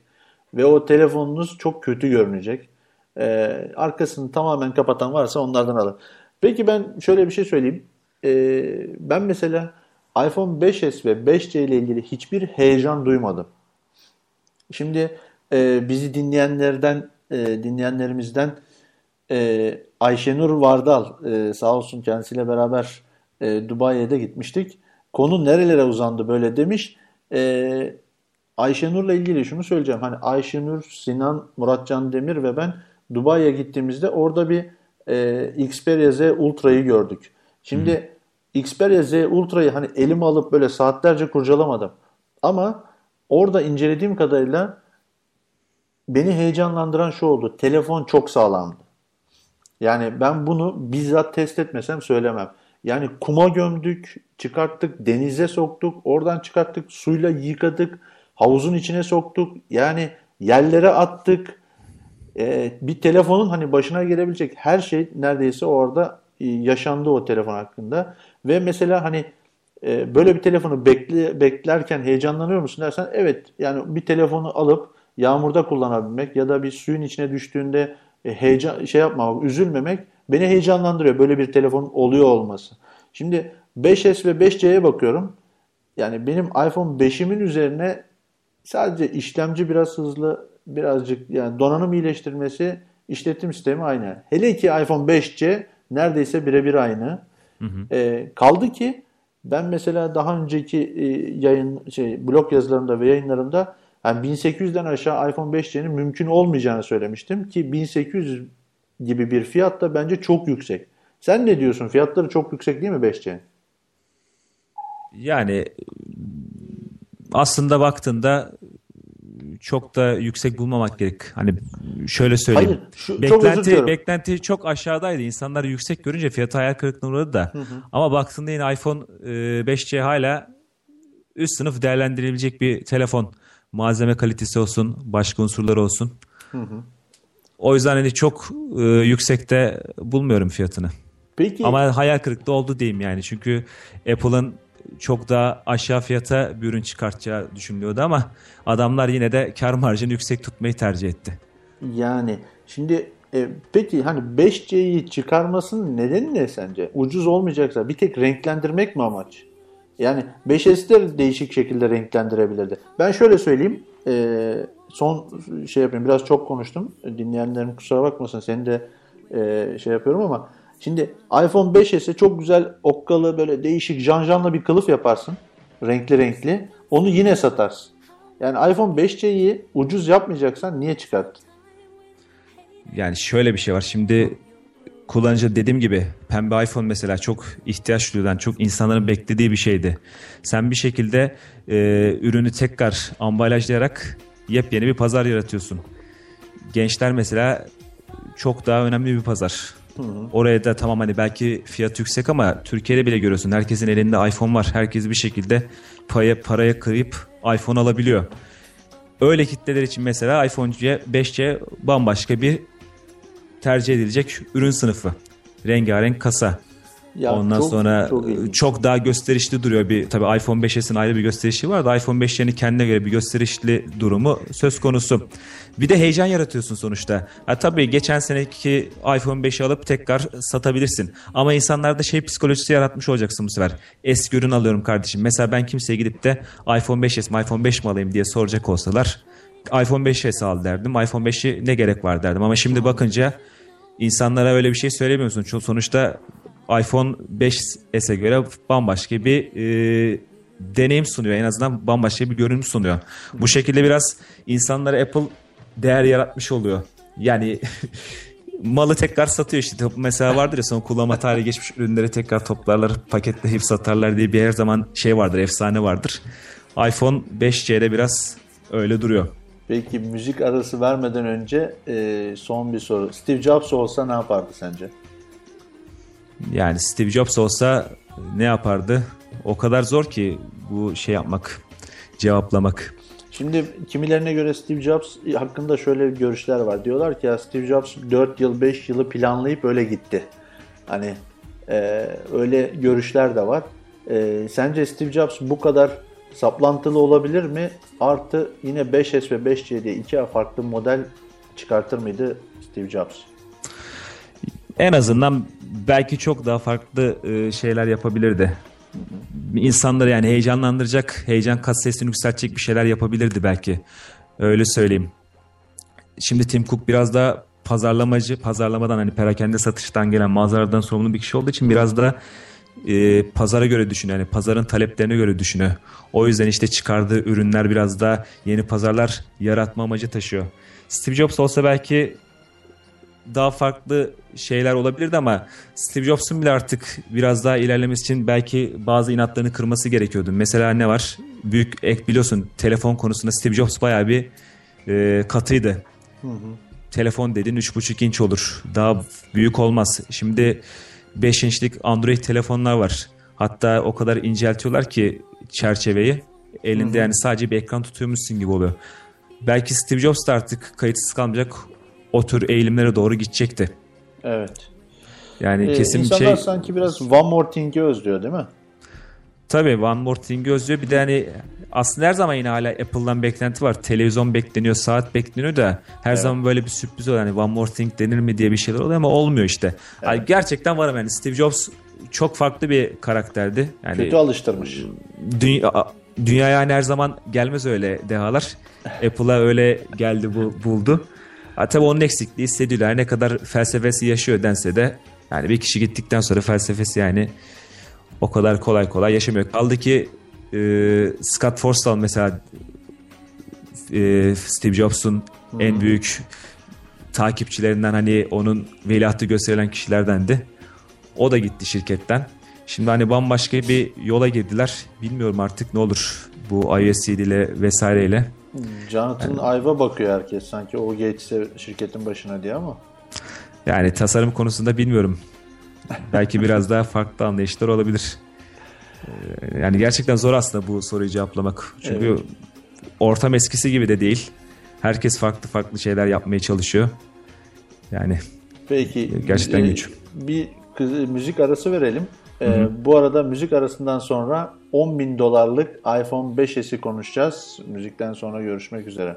ve o telefonunuz çok kötü görünecek. Ee, arkasını tamamen kapatan varsa onlardan alın. Peki ben şöyle bir şey söyleyeyim. Ee, ben mesela iPhone 5s ve 5C ile ilgili hiçbir heyecan duymadım. Şimdi e, bizi dinleyenlerden, e, dinleyenlerimizden e, Ayşenur Vardal e, sağ olsun kendisiyle beraber e, Dubai'ye de gitmiştik. Konu nerelere uzandı böyle demiş. E, Ayşenur'la ilgili şunu söyleyeceğim. Hani Ayşenur, Sinan, Muratcan Demir ve ben Dubai'ye gittiğimizde orada bir e, Xperia Z Ultra'yı gördük. Şimdi Xperia Z Ultra'yı hani elime alıp böyle saatlerce kurcalamadım. Ama orada incelediğim kadarıyla beni heyecanlandıran şu oldu. Telefon çok sağlamdı. Yani ben bunu bizzat test etmesem söylemem. Yani kuma gömdük, çıkarttık, denize soktuk, oradan çıkarttık, suyla yıkadık, havuzun içine soktuk. Yani yerlere attık. Ee, bir telefonun hani başına gelebilecek her şey neredeyse orada e, yaşandı o telefon hakkında. Ve mesela hani e, böyle bir telefonu bekle, beklerken heyecanlanıyor musun dersen evet yani bir telefonu alıp yağmurda kullanabilmek ya da bir suyun içine düştüğünde heyecan şey yapmamak, üzülmemek beni heyecanlandırıyor böyle bir telefonun oluyor olması. Şimdi 5S ve 5C'ye bakıyorum. Yani benim iPhone 5'imin üzerine sadece işlemci biraz hızlı, birazcık yani donanım iyileştirmesi, işletim sistemi aynı. Hele ki iPhone 5C neredeyse birebir aynı. E, kaldı ki ben mesela daha önceki e, yayın şey blog yazılarımda ve yayınlarımda yani 1800'den aşağı iPhone 5C'nin mümkün olmayacağını söylemiştim ki 1800 gibi bir fiyat da bence çok yüksek. Sen ne diyorsun? Fiyatları çok yüksek değil mi 5C'nin? Yani aslında baktığında çok da yüksek bulmamak gerek. Hani şöyle söyleyeyim. Hayır, şu- çok beklenti diliyorum. beklenti çok aşağıdaydı. İnsanlar yüksek görünce fiyatı hayal kırıklığına uğradı da. Ama baktığında yine iPhone e, 5C hala üst sınıf değerlendirilebilecek bir telefon. Malzeme kalitesi olsun, başka unsurları olsun. O yüzden hani çok e, yüksekte bulmuyorum fiyatını. Peki Ama hayal kırıklığı oldu diyeyim yani. Çünkü Apple'ın çok daha aşağı fiyata bir ürün çıkartacağı düşünülüyordu ama adamlar yine de kar marjını yüksek tutmayı tercih etti. yani şimdi e, peki hani 5C'yi çıkarmasının nedeni ne sence? Ucuz olmayacaksa bir tek renklendirmek mi amaç? Yani 5S de değişik şekilde renklendirebilirdi. Ben şöyle söyleyeyim. e, son şey yapayım. Biraz çok konuştum. Dinleyenlerim kusura bakmasın. Seni de e, şey yapıyorum ama şimdi iPhone 5s'e çok güzel okkalı böyle değişik janjanlı bir kılıf yaparsın. Renkli renkli. Onu yine satarsın. Yani iPhone 5C'yi ucuz yapmayacaksan niye çıkarttın? Yani şöyle bir şey var. Şimdi kullanıcı dediğim gibi pembe iPhone mesela çok ihtiyaç duyulan, çok insanların beklediği bir şeydi. Sen bir şekilde e, ürünü tekrar ambalajlayarak yepyeni bir pazar yaratıyorsun. Gençler mesela çok daha önemli bir pazar. Oraya da tamam hani belki fiyat yüksek ama Türkiye'de bile görüyorsun. Herkesin elinde iPhone var. Herkes bir şekilde paya, paraya kıyıp iPhone alabiliyor. Öyle kitleler için mesela iPhone 5C bambaşka bir tercih edilecek ürün sınıfı. Rengarenk kasa. Ya Ondan çok- sonra çok e, ilginç. çok daha gösterişli duruyor. Bir tabii iPhone 5s'in ayrı bir gösterişi var da iPhone 5'lerin kendine göre bir gösterişli durumu söz konusu. Bir de heyecan yaratıyorsun sonuçta. Ha tabii geçen seneki iPhone 5'i alıp tekrar satabilirsin. Ama insanlarda şey psikolojisi yaratmış olacaksın bu sefer. Eski ürün alıyorum kardeşim. Mesela ben kimseye gidip de iPhone 5s mi iPhone 5 mi alayım diye soracak olsalar iPhone 5s al derdim. iPhone 5'i ne gerek var derdim. Ama şimdi bakınca insanlara öyle bir şey söylemiyorsun. Çünkü sonuçta iPhone 5s'e göre bambaşka bir e, deneyim sunuyor. En azından bambaşka bir görünüm sunuyor. Bu şekilde biraz insanlara Apple değer yaratmış oluyor. Yani malı tekrar satıyor işte. Mesela vardır ya son kullanma tarihi geçmiş ürünleri tekrar toplarlar, paketleyip satarlar diye bir her zaman şey vardır, efsane vardır. iPhone 5C'de biraz öyle duruyor. Peki müzik arası vermeden önce e, son bir soru. Steve Jobs olsa ne yapardı sence? Yani Steve Jobs olsa ne yapardı? O kadar zor ki bu şey yapmak, cevaplamak. Şimdi kimilerine göre Steve Jobs hakkında şöyle görüşler var. Diyorlar ki ya Steve Jobs 4 yıl 5 yılı planlayıp öyle gitti. Hani e, öyle görüşler de var. E, sence Steve Jobs bu kadar saplantılı olabilir mi? Artı yine 5S ve 5C diye iki farklı model çıkartır mıydı Steve Jobs? En azından belki çok daha farklı e, şeyler yapabilirdi. İnsanları yani heyecanlandıracak, heyecan kat sesini yükseltecek bir şeyler yapabilirdi belki. Öyle söyleyeyim. Şimdi Tim Cook biraz da pazarlamacı, pazarlamadan hani perakende satıştan gelen mağazalardan sorumlu bir kişi olduğu için biraz da e, pazara göre düşünüyor. Yani pazarın taleplerine göre düşünüyor. O yüzden işte çıkardığı ürünler biraz da yeni pazarlar yaratma amacı taşıyor. Steve Jobs olsa belki daha farklı şeyler olabilirdi ama Steve Jobs'un bile artık biraz daha ilerlemesi için belki bazı inatlarını kırması gerekiyordu. Mesela ne var? Büyük ek biliyorsun telefon konusunda Steve Jobs bayağı bir e, katıydı. Telefon dedin 3.5 inç olur. Daha büyük olmaz. Şimdi 5 inçlik Android telefonlar var. Hatta o kadar inceltiyorlar ki çerçeveyi. Elinde yani sadece bir ekran tutuyormuşsun gibi oluyor. Belki Steve Jobs da artık kayıtsız kalmayacak o tür eğilimlere doğru gidecekti. Evet. Yani Ee, kesin bir şey sanki biraz One More Thing'i özlüyor değil mi? Tabii One More Thing'i özlüyor. Bir de hani aslında her zaman yine hala Apple'dan beklenti var. Televizyon bekleniyor, saat bekleniyor da her zaman böyle bir sürpriz oluyor. Hani One More Thing denir mi diye bir şeyler oluyor ama olmuyor işte. Hani gerçekten var ama yani Steve Jobs çok farklı bir karakterdi. Yani Kötü alıştırmış. dünya, dünyaya hani her zaman gelmez öyle dehalar. Apple'a öyle geldi bu buldu. Ha, tabii onun eksikliği hissediliyor. Her ne kadar felsefesi yaşıyor dense de yani bir kişi gittikten sonra felsefesi yani o kadar kolay kolay yaşamıyor. Kaldı ki e, Scott Forstall mesela e, Steve Jobs'un en büyük takipçilerinden hani onun veliahtı gösterilen kişilerdendi. O da gitti şirketten. Şimdi hani bambaşka bir yola girdiler. Bilmiyorum artık ne olur bu iOS ile vesaireyle. Jonathan Ive'a bakıyor herkes sanki o geçse şirketin başına diye ama. Yani tasarım konusunda bilmiyorum. Belki biraz daha farklı anlayışlar olabilir. Ee, Yani gerçekten zor aslında bu soruyu cevaplamak. Çünkü Evet. ortam eskisi gibi de değil. Herkes farklı farklı şeyler yapmaya çalışıyor. Yani Peki. Gerçekten e, güç. Bir kız- müzik arası verelim. E, bu arada müzik arasından sonra 10 bin dolarlık iPhone 5s'i konuşacağız. Müzikten sonra görüşmek üzere.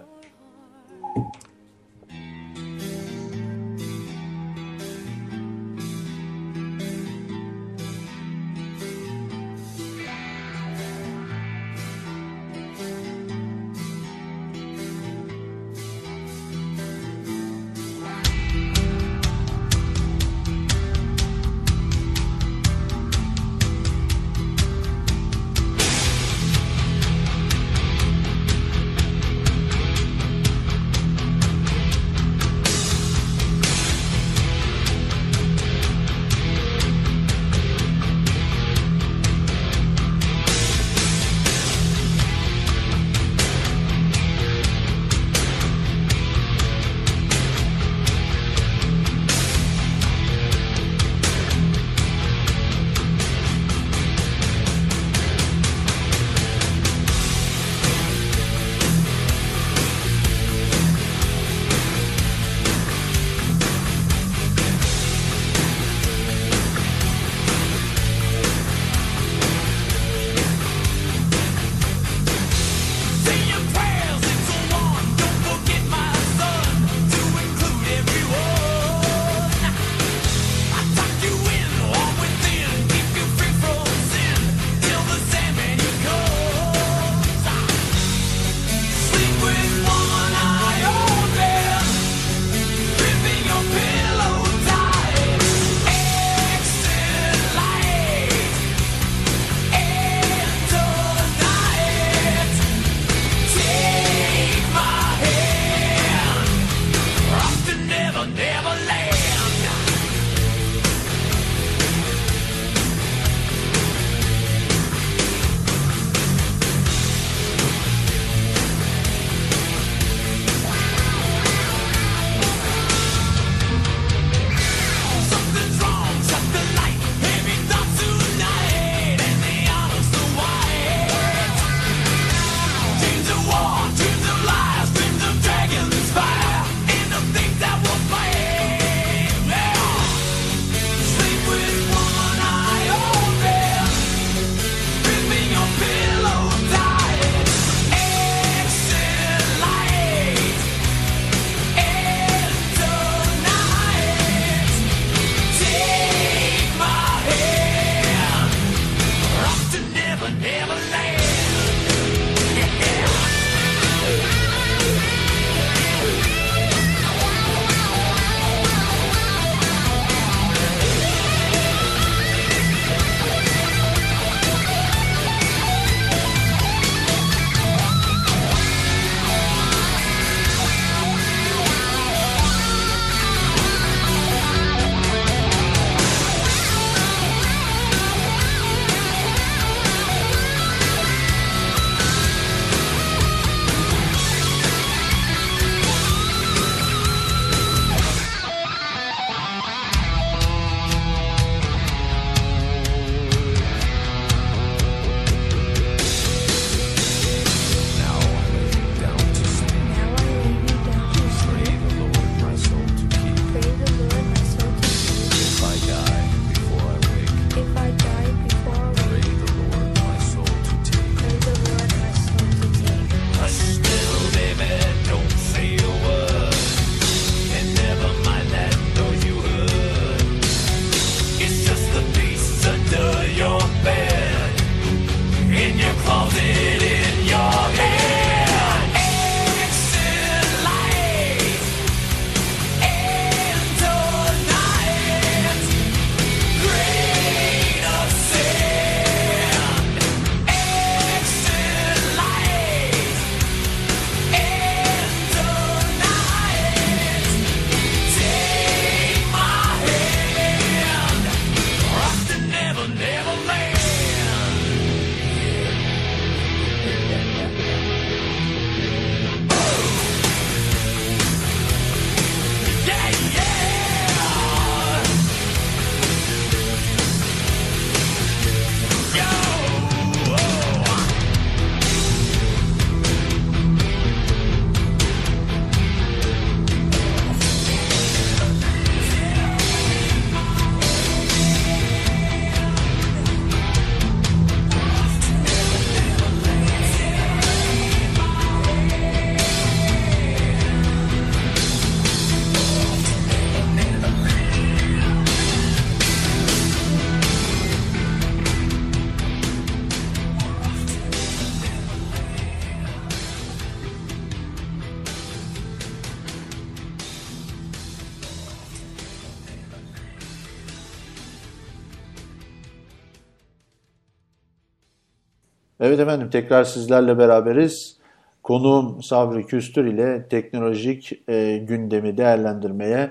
Evet efendim tekrar sizlerle beraberiz. Konuğum Sabri Küstür ile teknolojik e, gündemi değerlendirmeye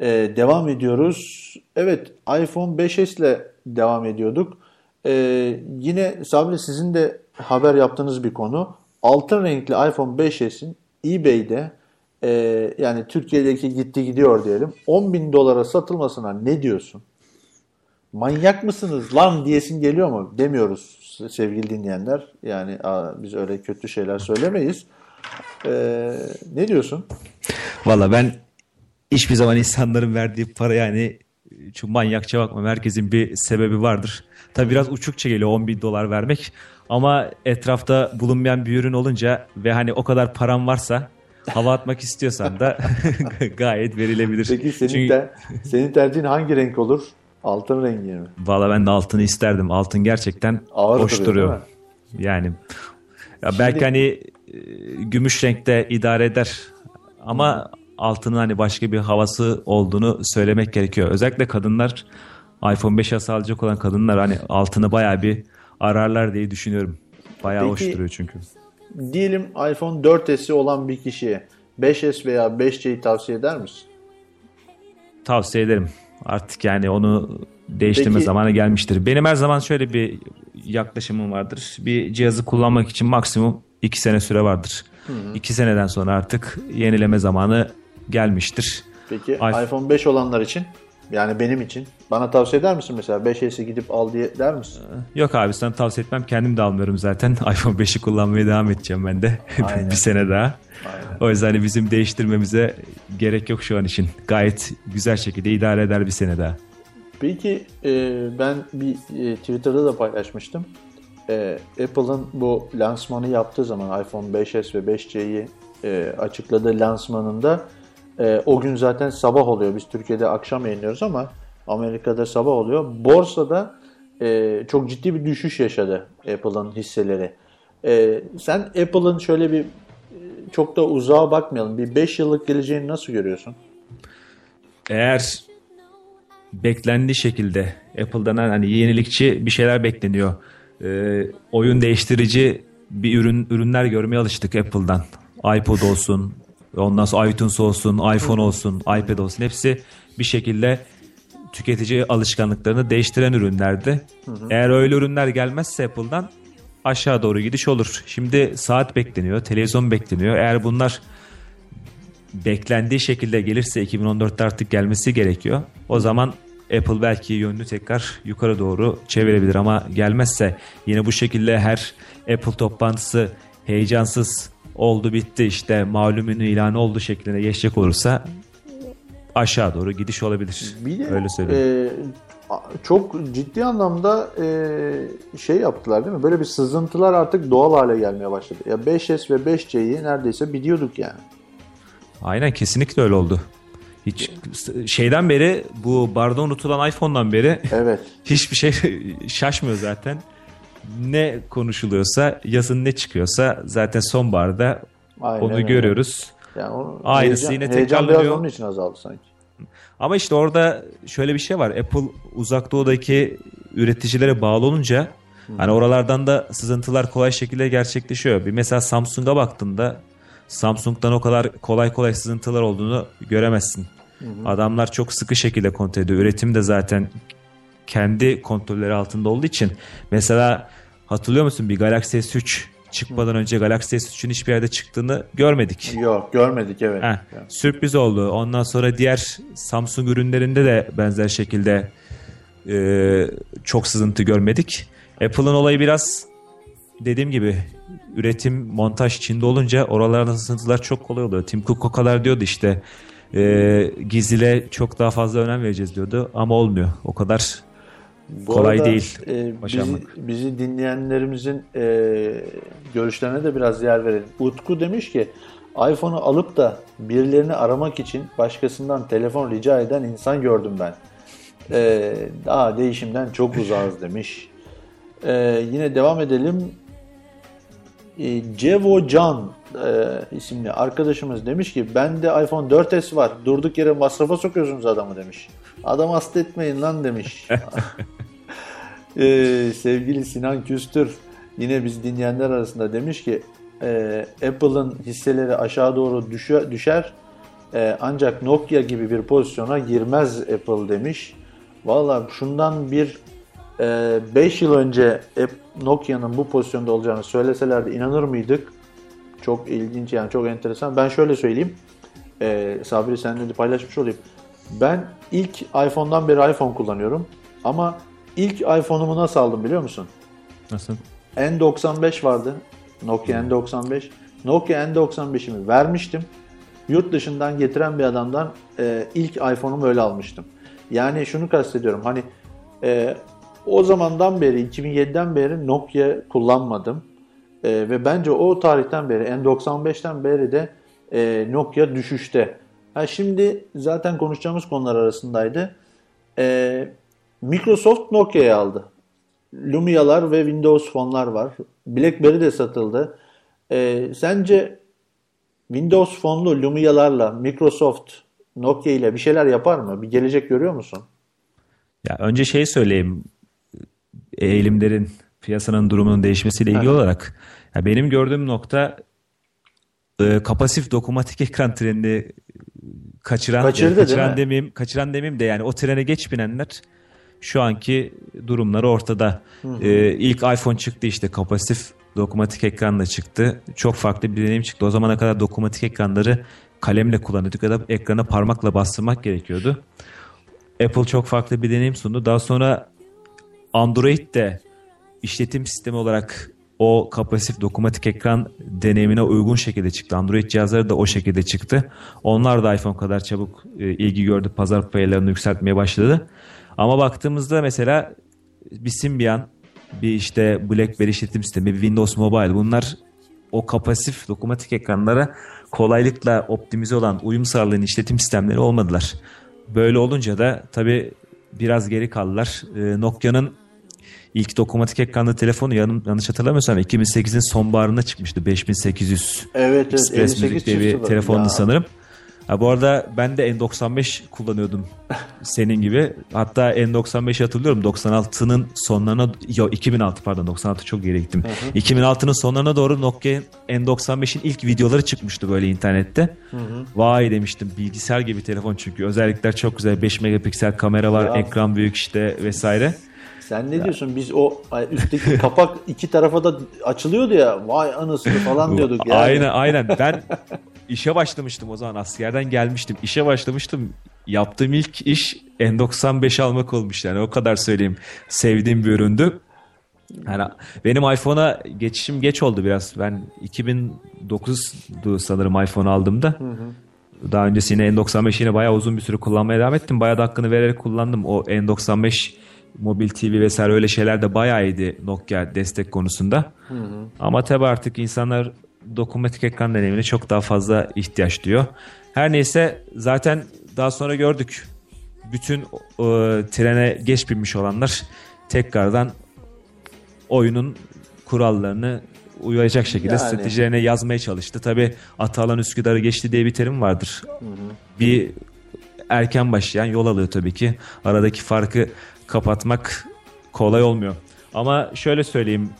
e, devam ediyoruz. Evet iPhone 5s ile devam ediyorduk. E, yine Sabri sizin de haber yaptığınız bir konu. Altın renkli iPhone 5s'in eBay'de e, yani Türkiye'deki gitti gidiyor diyelim 10 bin dolara satılmasına ne diyorsun? Manyak mısınız lan diyesin geliyor mu? Demiyoruz sevgili dinleyenler. Yani aa, biz öyle kötü şeyler söylemeyiz. Ee, ne diyorsun? Valla ben hiçbir zaman insanların verdiği para yani çok manyakça bakmam. Herkesin bir sebebi vardır. Tabi biraz uçukça geliyor 10 bin dolar vermek. Ama etrafta bulunmayan bir ürün olunca ve hani o kadar param varsa hava atmak istiyorsan da gayet verilebilir. Peki senin, Çünkü- ter- senin tercihin hangi renk olur? Altın rengi mi? Valla ben de altını isterdim. Altın gerçekten Ağır hoş duruyor, duruyor. Yani ya belki hani e, gümüş renkte idare eder ama altının hani başka bir havası olduğunu söylemek gerekiyor. Özellikle kadınlar iPhone 5 yasa alacak olan kadınlar hani altını bayağı bir ararlar diye düşünüyorum. Bayağı hoş Peki- duruyor çünkü. Diyelim iPhone 4S'i olan bir kişiye 5S veya 5C'yi tavsiye eder misin? Tavsiye ederim. Artık yani onu değiştirme Peki- zamanı gelmiştir. Benim her zaman şöyle bir yaklaşımım vardır. Bir cihazı kullanmak için maksimum 2 sene süre vardır. 2 seneden sonra artık yenileme zamanı gelmiştir. Peki iPhone- iPhone 5 olanlar için yani benim için bana tavsiye eder misin mesela 5S'i gidip al diye der misin? Yok abi sana tavsiye etmem. Kendim de almıyorum zaten. iPhone 5'i kullanmaya devam edeceğim ben de. Bir sene daha. Aynen. O yüzden hani bizim değiştirmemize gerek yok şu an için. Gayet güzel şekilde idare eder bir sene daha. Peki e, ben bir e, Twitter'da da paylaşmıştım. E, Apple'ın bu lansmanı yaptığı zaman iPhone 5s ve 5c'yi e, açıkladığı lansmanında e, o gün zaten sabah oluyor. Biz Türkiye'de akşam yayınlıyoruz ama Amerika'da sabah oluyor. Borsada e, çok ciddi bir düşüş yaşadı Apple'ın hisseleri. E, sen Apple'ın şöyle bir e, çok da uzağa bakmayalım. Bir 5 yıllık geleceğini nasıl görüyorsun? Eğer beklendiği şekilde Apple'dan hani yenilikçi bir şeyler bekleniyor. Ee, oyun değiştirici bir ürün ürünler görmeye alıştık Apple'dan. iPod olsun, ondan sonra iTunes olsun, iPhone olsun, iPad olsun hepsi bir şekilde tüketici alışkanlıklarını değiştiren ürünlerdi. Eğer öyle ürünler gelmezse Apple'dan aşağı doğru gidiş olur. Şimdi saat bekleniyor, televizyon bekleniyor. Eğer bunlar beklendiği şekilde gelirse 2014'te artık gelmesi gerekiyor. O zaman Apple belki yönünü tekrar yukarı doğru çevirebilir ama gelmezse yine bu şekilde her Apple toplantısı heyecansız oldu bitti işte malum ünlü ilanı oldu şeklinde geçecek olursa aşağı doğru gidiş olabilir. Bir de Öyle söyleyeyim. e, çok ciddi anlamda e, şey yaptılar değil mi? Böyle bir sızıntılar artık doğal hale gelmeye başladı. Ya 5S ve 5C'yi neredeyse biliyorduk yani. Aynen kesinlikle öyle oldu. Hiç şeyden beri bu barda unutulan iPhone'dan beri Evet. hiçbir şey şaşmıyor zaten. Ne konuşuluyorsa, yazın ne çıkıyorsa zaten sonbaharda Aynen onu öyle. görüyoruz. Yani o Aynısı heyecan, yine heyecan biraz tekrarlanıyor. onun için azaldı sanki. Ama işte orada şöyle bir şey var. Apple uzak doğudaki üreticilere bağlı olunca hani oralardan da sızıntılar kolay şekilde gerçekleşiyor. Bir mesela Samsung'a baktığında Samsung'dan o kadar kolay kolay sızıntılar olduğunu göremezsin. Adamlar çok sıkı şekilde kontrol ediyor. Üretim de zaten kendi kontrolleri altında olduğu için mesela hatırlıyor musun bir Galaxy S3 çıkmadan önce Galaxy S3'ün hiçbir yerde çıktığını görmedik. Yok görmedik evet. Heh, sürpriz oldu. Ondan sonra diğer Samsung ürünlerinde de benzer şekilde e, çok sızıntı görmedik. Apple'ın olayı biraz dediğim gibi üretim, montaj içinde olunca oralarda sızıntılar çok kolay oluyor. Tim Cook o kadar diyordu işte e, gizlile çok daha fazla önem vereceğiz diyordu ama olmuyor. O kadar Bu Kolay arada, değil e, bizi, bizi dinleyenlerimizin e, görüşlerine de biraz yer verelim. Utku demiş ki iPhone'u alıp da birilerini aramak için başkasından telefon rica eden insan gördüm ben. E, daha değişimden çok uzağız demiş. E, yine devam edelim. E, Cevo Can e, isimli arkadaşımız demiş ki bende iPhone 4S var. Durduk yere masrafa sokuyorsunuz adamı demiş. Adam hasta etmeyin lan demiş. Ee, sevgili Sinan Küstür yine biz dinleyenler arasında demiş ki e, Apple'ın hisseleri aşağı doğru düşe- düşer e, ancak Nokia gibi bir pozisyona girmez Apple demiş. Valla şundan bir 5 yıl önce Nokia'nın bu pozisyonda olacağını söyleselerdi inanır mıydık? Çok ilginç yani çok enteresan. Ben şöyle söyleyeyim. E, Sabri seninle de paylaşmış olayım. Ben ilk iPhone'dan beri iPhone kullanıyorum. Ama ilk iPhone'umu nasıl aldım biliyor musun? Nasıl? N95 vardı. Nokia N95. Nokia N95'imi vermiştim. Yurt dışından getiren bir adamdan e, ilk iPhone'umu öyle almıştım. Yani şunu kastediyorum. Hani e, o zamandan beri 2007'den beri Nokia kullanmadım. E, ve bence o tarihten beri N95'ten beri de e, Nokia düşüşte. Ha şimdi zaten konuşacağımız konular arasındaydı. E, Microsoft Nokia'yı aldı. Lumia'lar ve Windows fonlar var. BlackBerry de satıldı. E, sence Windows fonlu Lumia'larla Microsoft Nokia ile bir şeyler yapar mı? Bir gelecek görüyor musun? Ya önce şey söyleyeyim. Eğilimlerin piyasanın durumunun değişmesiyle ilgili olarak ya benim gördüğüm nokta e, kapasif dokunmatik ekran trenini kaçıran Kaçırdı, kaçıran demeyeyim kaçıran demeyeyim de yani o trene geç binenler şu anki durumları ortada. E, ilk iPhone çıktı işte kapasif dokunmatik ekranla çıktı. Çok farklı bir deneyim çıktı. O zamana kadar dokunmatik ekranları kalemle kullanıyorduk ya da ekrana parmakla bastırmak gerekiyordu. Apple çok farklı bir deneyim sundu. Daha sonra Android de işletim sistemi olarak o kapasif dokunmatik ekran deneyimine uygun şekilde çıktı. Android cihazları da o şekilde çıktı. Onlar da iPhone kadar çabuk e, ilgi gördü. Pazar paylarını yükseltmeye başladı. Ama baktığımızda mesela bir Symbian, bir işte BlackBerry işletim sistemi, bir Windows Mobile bunlar o kapasif dokunmatik ekranlara kolaylıkla optimize olan uyum sağlayan işletim sistemleri olmadılar. Böyle olunca da tabii biraz geri kaldılar. Ee, Nokia'nın ilk dokunmatik ekranlı telefonu yanım, yanlış hatırlamıyorsam 2008'in sonbaharında çıkmıştı. 5800 Evet, evet. Express 58 Müzik diye bir telefondu Ya. sanırım. Ha, bu arada ben de N95 kullanıyordum senin gibi. Hatta N95 hatırlıyorum 96'nın sonlarına yok 2006 pardon 96 çok geri gittim. 2006'nın sonlarına doğru Nokia N95'in ilk videoları çıkmıştı böyle internette. Vay demiştim bilgisayar gibi telefon çünkü özellikler çok güzel 5 megapiksel kamera var Ya. ekran büyük işte vesaire. Sen ne diyorsun? Biz o üstteki kapak iki tarafa da açılıyordu ya. Vay anasını falan diyorduk. Yani. Aynen aynen ben işe başlamıştım o zaman askerden gelmiştim işe başlamıştım yaptığım ilk iş N95 almak olmuş yani o kadar söyleyeyim sevdiğim bir üründü. Yani benim iPhone'a geçişim geç oldu biraz. Ben 2009'du sanırım iPhone aldığımda. Daha öncesi yine N95 yine bayağı uzun bir süre kullanmaya devam ettim. Bayağı da hakkını vererek kullandım. O N95 mobil TV vesaire öyle şeyler de bayağı iyiydi Nokia destek konusunda. Ama tabii artık insanlar dokunmatik ekran deneyimine çok daha fazla ihtiyaç duyuyor. Her neyse zaten daha sonra gördük. Bütün e, trene geç binmiş olanlar tekrardan oyunun kurallarını uyacak şekilde Yani. stratejilerine yazmaya çalıştı. Tabi Atalan Üsküdar'ı geçti diye bir terim vardır. Bir erken başlayan yol alıyor tabii ki. Aradaki farkı kapatmak kolay olmuyor. Ama şöyle söyleyeyim.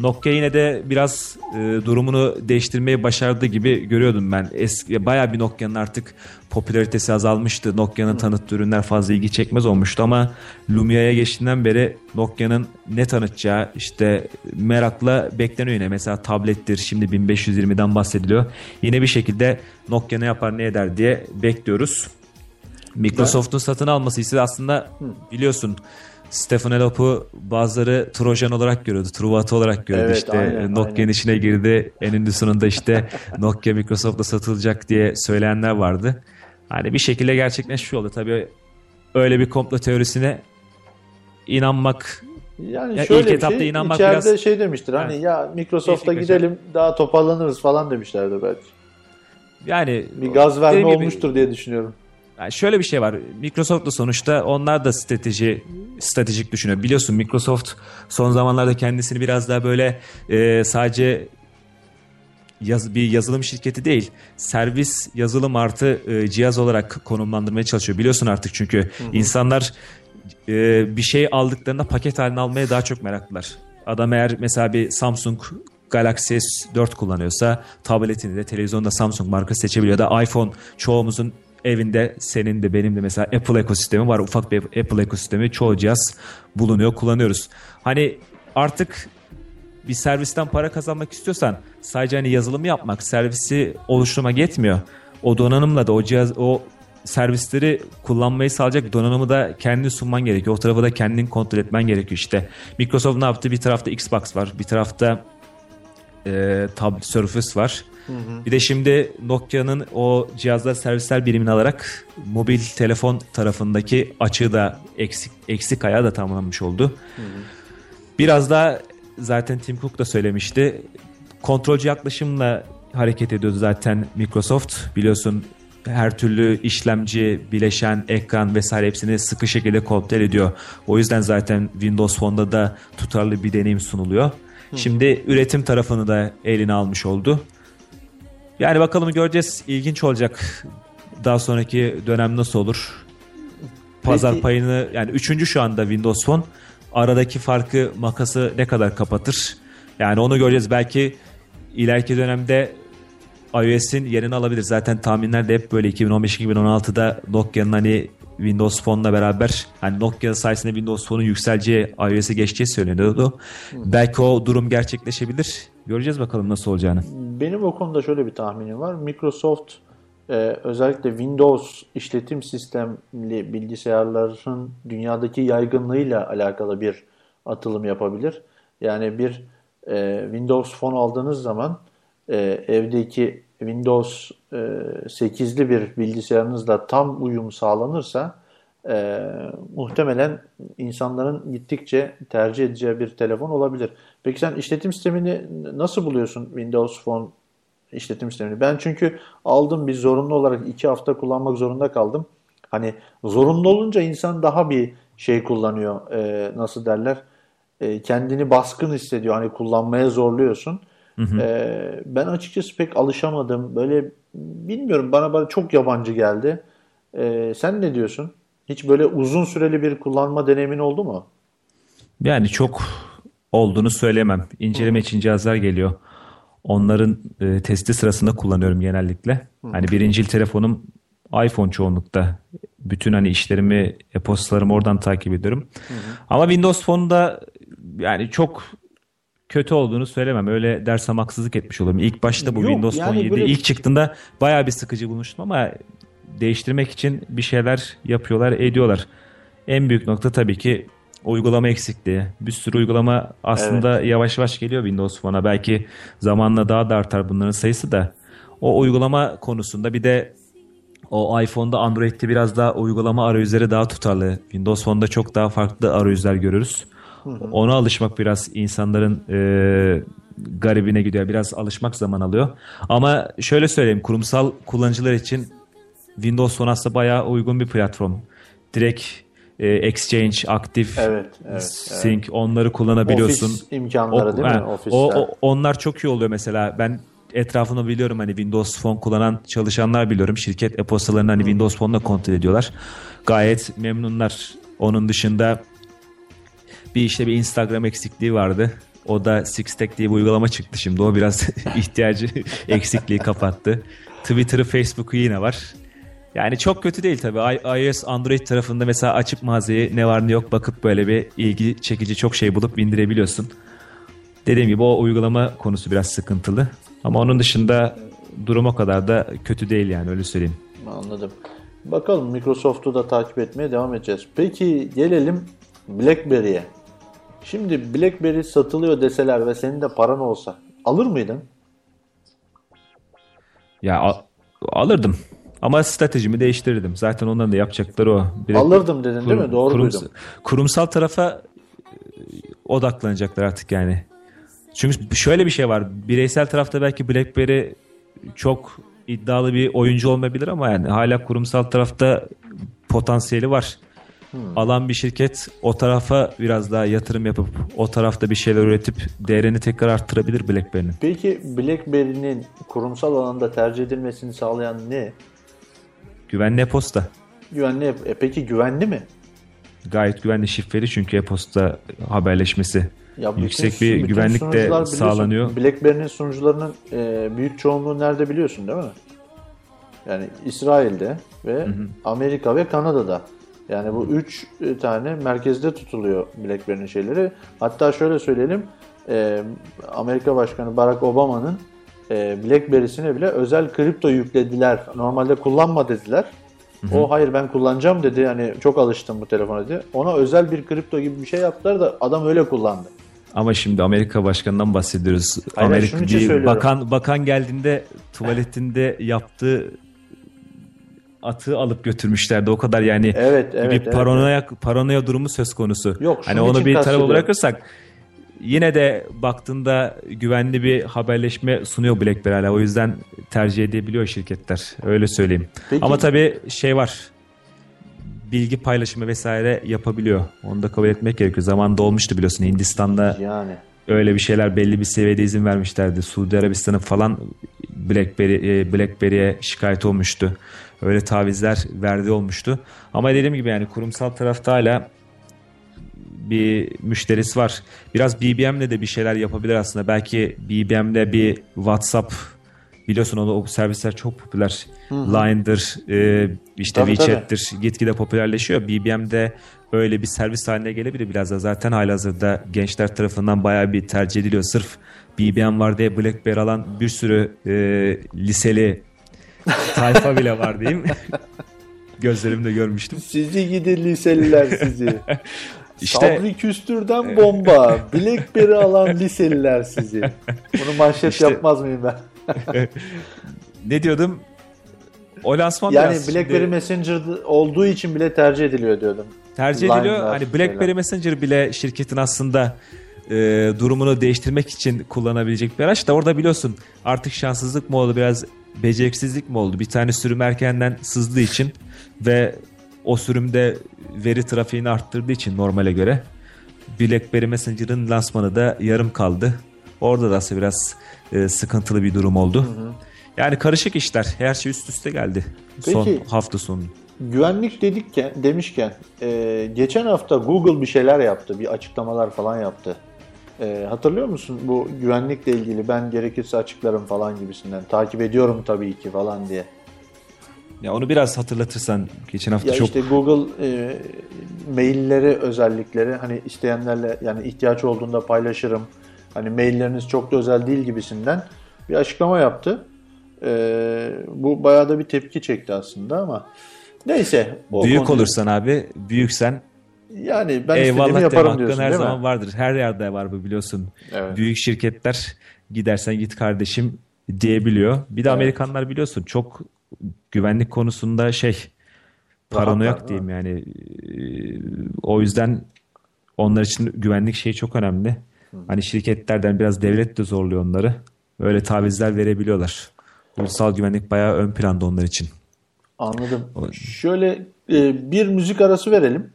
Nokia yine de biraz e, durumunu değiştirmeyi başardı gibi görüyordum ben. Eski bayağı bir Nokia'nın artık popülaritesi azalmıştı. Nokia'nın tanıttığı ürünler fazla ilgi çekmez olmuştu ama Lumia'ya geçtiğinden beri Nokia'nın ne tanıtacağı işte merakla bekleniyor yine. Mesela tablettir şimdi 1520'den bahsediliyor. Yine bir şekilde Nokia ne yapar ne eder diye bekliyoruz. Microsoft'un satın alması ise aslında biliyorsun Stefan Elop'u bazıları Trojan olarak görüyordu. Truvat olarak görüyordu. Evet, işte aynen, Nokia'nın aynen. içine girdi. Eninde sonunda işte Nokia Microsoft'la satılacak diye söyleyenler vardı. Hani bir şekilde gerçekleşmiş oldu. Tabii öyle bir komplo teorisine inanmak Yani Ya şöyle ilk etapta şey, inanmak içeride biraz- şey demiştir hani Evet. ya Microsoft'a Keyifli kaçar. gidelim daha toparlanırız falan demişlerdi belki. yani Bir gaz verme dediğim gibi- olmuştur diye düşünüyorum. Yani şöyle bir şey var. Microsoft da sonuçta onlar da strateji stratejik düşünüyor. Biliyorsun Microsoft son zamanlarda kendisini biraz daha böyle e, sadece yaz, bir yazılım şirketi değil, servis yazılım artı e, cihaz olarak konumlandırmaya çalışıyor. Biliyorsun artık çünkü insanlar e, bir şey aldıklarında paket halini almaya daha çok meraklılar. Adam eğer mesela bir Samsung Galaxy S4 kullanıyorsa tabletini de televizyonda Samsung markası seçebiliyor. Da iPhone çoğumuzun evinde senin de benim de mesela Apple ekosistemi var. Ufak bir Apple ekosistemi çoğu cihaz bulunuyor kullanıyoruz. Hani artık bir servisten para kazanmak istiyorsan sadece hani yazılımı yapmak, servisi oluşturmak yetmiyor. O donanımla da o cihaz o servisleri kullanmayı sağlayacak donanımı da kendin sunman gerekiyor. O tarafı da kendin kontrol etmen gerekiyor işte. Microsoft ne yaptı? Bir tarafta Xbox var, bir tarafta e, tab Surface var. Bir de şimdi Nokia'nın o cihazlar servisler birimini alarak mobil telefon tarafındaki açığı da eksik eksik ayağı da tamamlanmış oldu. Biraz da zaten Tim Cook da söylemişti. Kontrolcü yaklaşımla hareket ediyordu zaten Microsoft. Biliyorsun her türlü işlemci, bileşen, ekran vesaire hepsini sıkı şekilde kontrol ediyor. O yüzden zaten Windows Phone'da da tutarlı bir deneyim sunuluyor. Şimdi üretim tarafını da eline almış oldu. Yani bakalım göreceğiz. İlginç olacak. Daha sonraki dönem nasıl olur? Pazar Peki- payını yani üçüncü şu anda Windows Phone. Aradaki farkı makası ne kadar kapatır? Yani onu göreceğiz. Belki ileriki dönemde iOS'in yerini alabilir. Zaten tahminler de hep böyle 2015-2016'da Nokia'nın hani Windows Phone'la beraber hani Nokia sayesinde Windows Phone'un yükseleceği, iOS'e geçeceği söyleniyordu. Belki o durum gerçekleşebilir. Göreceğiz bakalım nasıl olacağını. Benim o konuda şöyle bir tahminim var. Microsoft e, özellikle Windows işletim sistemli bilgisayarların dünyadaki yaygınlığıyla alakalı bir atılım yapabilir. Yani bir e, Windows Phone aldığınız zaman e, evdeki Windows e, 8'li bir bilgisayarınızla tam uyum sağlanırsa e, muhtemelen insanların gittikçe tercih edeceği bir telefon olabilir. Peki sen işletim sistemini nasıl buluyorsun Windows Phone işletim sistemini? Ben çünkü aldım bir zorunlu olarak iki hafta kullanmak zorunda kaldım. Hani zorunlu olunca insan daha bir şey kullanıyor. E, nasıl derler? E, kendini baskın hissediyor. Hani kullanmaya zorluyorsun. E, ben açıkçası pek alışamadım. Böyle bilmiyorum bana bana çok yabancı geldi. E, sen ne diyorsun? Hiç böyle uzun süreli bir kullanma deneyimin oldu mu? Yani çok olduğunu söylemem. İnceleme için cihazlar geliyor. Onların e, testi sırasında kullanıyorum genellikle. Hani birincil telefonum iPhone çoğunlukta. Bütün hani işlerimi, e-postalarımı oradan takip ediyorum. Ama Windows Phone'da yani çok kötü olduğunu söylemem. Öyle dersem haksızlık etmiş olurum. İlk başta bu Yok, Windows yani Phone 7 böyle- ilk çıktığında bayağı bir sıkıcı bulmuştum ama değiştirmek için bir şeyler yapıyorlar, ediyorlar. En büyük nokta tabii ki uygulama eksikliği. Bir sürü uygulama aslında yavaş yavaş geliyor Windows Phone'a. Belki zamanla daha da artar bunların sayısı da. O uygulama konusunda bir de o iPhone'da Android'de biraz daha uygulama arayüzleri daha tutarlı. Windows Phone'da çok daha farklı arayüzler görürüz. Ona alışmak biraz insanların e, garibine gidiyor. Biraz alışmak zaman alıyor. Ama şöyle söyleyeyim kurumsal kullanıcılar için Windows Phone aslında bayağı uygun bir platform. Direkt e, Exchange, Active, Evet, evet, Sync onları kullanabiliyorsun. Office imkanları değil mi? ha, Office'ler. o, o- onlar çok iyi oluyor mesela. Ben etrafında biliyorum hani Windows Phone kullanan çalışanlar biliyorum. Şirket e-postalarını hani Windows Phone'la kontrol ediyorlar. Gayet memnunlar. Onun dışında bir işte bir Instagram eksikliği vardı. O da Sixstack diye bir uygulama çıktı şimdi. O biraz ihtiyacı eksikliği kapattı. Twitter'ı, Facebook'u yine var. Yani çok kötü değil tabii. İOS, Android tarafında mesela açıp mağazayı ne var ne yok bakıp böyle bir ilgi çekici çok şey bulup indirebiliyorsun. Dediğim gibi o uygulama konusu biraz sıkıntılı. Ama onun dışında durum o kadar da kötü değil yani öyle söyleyeyim. Anladım. Bakalım Microsoft'u da takip etmeye devam edeceğiz. Peki gelelim BlackBerry'e. Şimdi BlackBerry satılıyor deseler ve senin de paran olsa alır mıydın? Ya al- alırdım. Ama stratejimi değiştirirdim. Zaten onların da yapacakları o. Bir Alırdım dedin değil mi? kurum- Doğru kurums- duydum. Kurumsal tarafa e, odaklanacaklar artık yani. Çünkü şöyle bir şey var. Bireysel tarafta belki BlackBerry çok iddialı bir oyuncu olmayabilir ama yani hala kurumsal tarafta potansiyeli var. Hmm. Alan bir şirket o tarafa biraz daha yatırım yapıp o tarafta bir şeyler üretip değerini tekrar arttırabilir BlackBerry'nin. Peki BlackBerry'nin kurumsal alanda tercih edilmesini sağlayan ne? Güvenli e-posta. Güvenli. E peki güvenli mi? Gayet güvenli şifreli çünkü e-posta haberleşmesi. Ya bütün- Yüksek bir bütün güvenlik de sağlanıyor. BlackBerry'nin sunucularının e, büyük çoğunluğu nerede biliyorsun değil mi? Yani İsrail'de ve Amerika ve Kanada'da. Yani bu üç e, tane merkezde tutuluyor BlackBerry'nin şeyleri. Hatta şöyle söyleyelim, e, Amerika Başkanı Barack Obama'nın e, BlackBerry'sine bile özel kripto yüklediler. Normalde kullanma dediler. O hayır ben kullanacağım dedi. Yani çok alıştım bu telefona dedi. Ona özel bir kripto gibi bir şey yaptılar da adam öyle kullandı. Ama şimdi Amerika başkanından bahsediyoruz. Hayır, Amerika bir bakan bakan geldiğinde tuvaletinde yaptığı atı alıp götürmüşlerdi. O kadar yani Evet, evet, bir evet, paranoya paranoya durumu söz konusu. Yok, hani onu bir tarafa bırakırsak yine de baktığında güvenli bir haberleşme sunuyor BlackBerry hala. O yüzden tercih edebiliyor şirketler. Öyle söyleyeyim. Peki- Ama tabii şey var. Bilgi paylaşımı vesaire yapabiliyor. Onu da kabul etmek gerekiyor. Zamanında olmuştu biliyorsun Hindistan'da Yani. öyle bir şeyler belli bir seviyede izin vermişlerdi. Suudi Arabistan'ın falan BlackBerry e, BlackBerry'e şikayet olmuştu. Öyle tavizler verdiği olmuştu. Ama dediğim gibi yani kurumsal tarafta hala bir müşterisi var. Biraz BBM'le de bir şeyler yapabilir aslında. Belki BBM'le bir WhatsApp biliyorsun onu o servisler çok popüler. Line'dır, e, işte Tabii, WeChat'tir gitgide popülerleşiyor. BBM'de öyle bir servis haline gelebilir biraz da. Zaten halihazırda gençler tarafından bayağı bir tercih ediliyor. Sırf BBM var diye BlackBerry alan bir sürü e, liseli tayfa bile var diyeyim. Gözlerimde görmüştüm. Sizi gidi liseliler sizi. İşte- Sabri Küstür'den bomba. Blackberry alan liseliler sizi. Bunu manşet İşte- yapmaz mıyım ben? Ne diyordum? O lansman Yani BlackBerry şimdi Messenger olduğu için bile tercih ediliyor diyordum. tercih Line'lar, ediliyor. Hani BlackBerry şeyler. Messenger bile şirketin aslında e, durumunu değiştirmek için kullanabilecek bir araç da orada biliyorsun artık şanssızlık mı oldu biraz beceriksizlik mi oldu? Bir tane sürüm erkenden sızdığı için ve o sürümde veri trafiğini arttırdığı için normale göre BlackBerry Messenger'ın lansmanı da yarım kaldı. Orada da aslında biraz e, sıkıntılı bir durum oldu. Yani karışık işler. Her şey üst üste geldi. Son Peki. hafta sonu. Güvenlik dedikken, demişken e, geçen hafta Google bir şeyler yaptı. Bir açıklamalar falan yaptı. E, hatırlıyor musun bu güvenlikle ilgili ben gerekirse açıklarım falan gibisinden. Takip ediyorum tabii ki falan diye. Ya onu biraz hatırlatırsan geçen hafta Ya çok işte Google e, mailleri özellikleri hani isteyenlerle yani ihtiyaç olduğunda paylaşırım. Hani mailleriniz çok da özel değil gibisinden bir açıklama yaptı. E, bu bayağı da bir tepki çekti aslında ama neyse. büyük konuyu- olursan abi büyüksen Yani ben eyvallah yaparım diyorsun her zaman mi? vardır. Her yerde var bu biliyorsun. Evet. Büyük şirketler gidersen git kardeşim diyebiliyor. Bir de Evet. Amerikanlar biliyorsun çok güvenlik konusunda şey paranoyak diyeyim yani. Ee, O yüzden onlar için güvenlik şeyi çok önemli. Hani şirketlerden biraz devlet de zorluyor onları. Öyle tavizler verebiliyorlar. Ulusal güvenlik bayağı ön planda onlar için. Anladım. Şöyle e, bir müzik arası verelim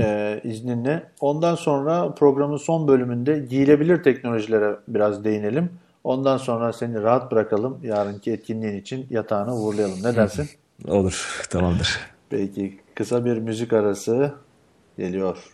e, izninle. Ondan sonra programın son bölümünde giyilebilir teknolojilere biraz değinelim. Ondan sonra seni rahat bırakalım. Yarınki etkinliğin için yatağına uğurlayalım. Ne dersin? Olur, tamamdır. Peki kısa bir müzik arası geliyor.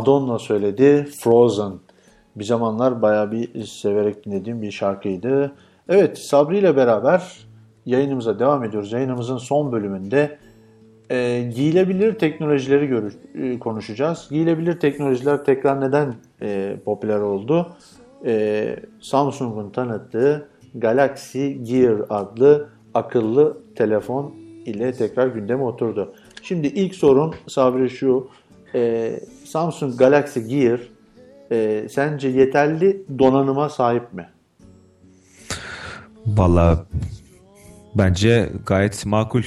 Madonna söyledi Frozen. Bir zamanlar bayağı bir severek dinlediğim bir şarkıydı. Evet Sabri ile beraber yayınımıza devam ediyoruz. Yayınımızın son bölümünde e, giyilebilir teknolojileri görüş, e, konuşacağız. Giyilebilir teknolojiler tekrar neden e, popüler oldu? E, Samsung'un tanıttığı Galaxy Gear adlı akıllı telefon ile tekrar gündeme oturdu. Şimdi ilk sorun Sabri şu. E, Samsung Galaxy Gear e, sence yeterli donanıma sahip mi? Valla bence gayet makul.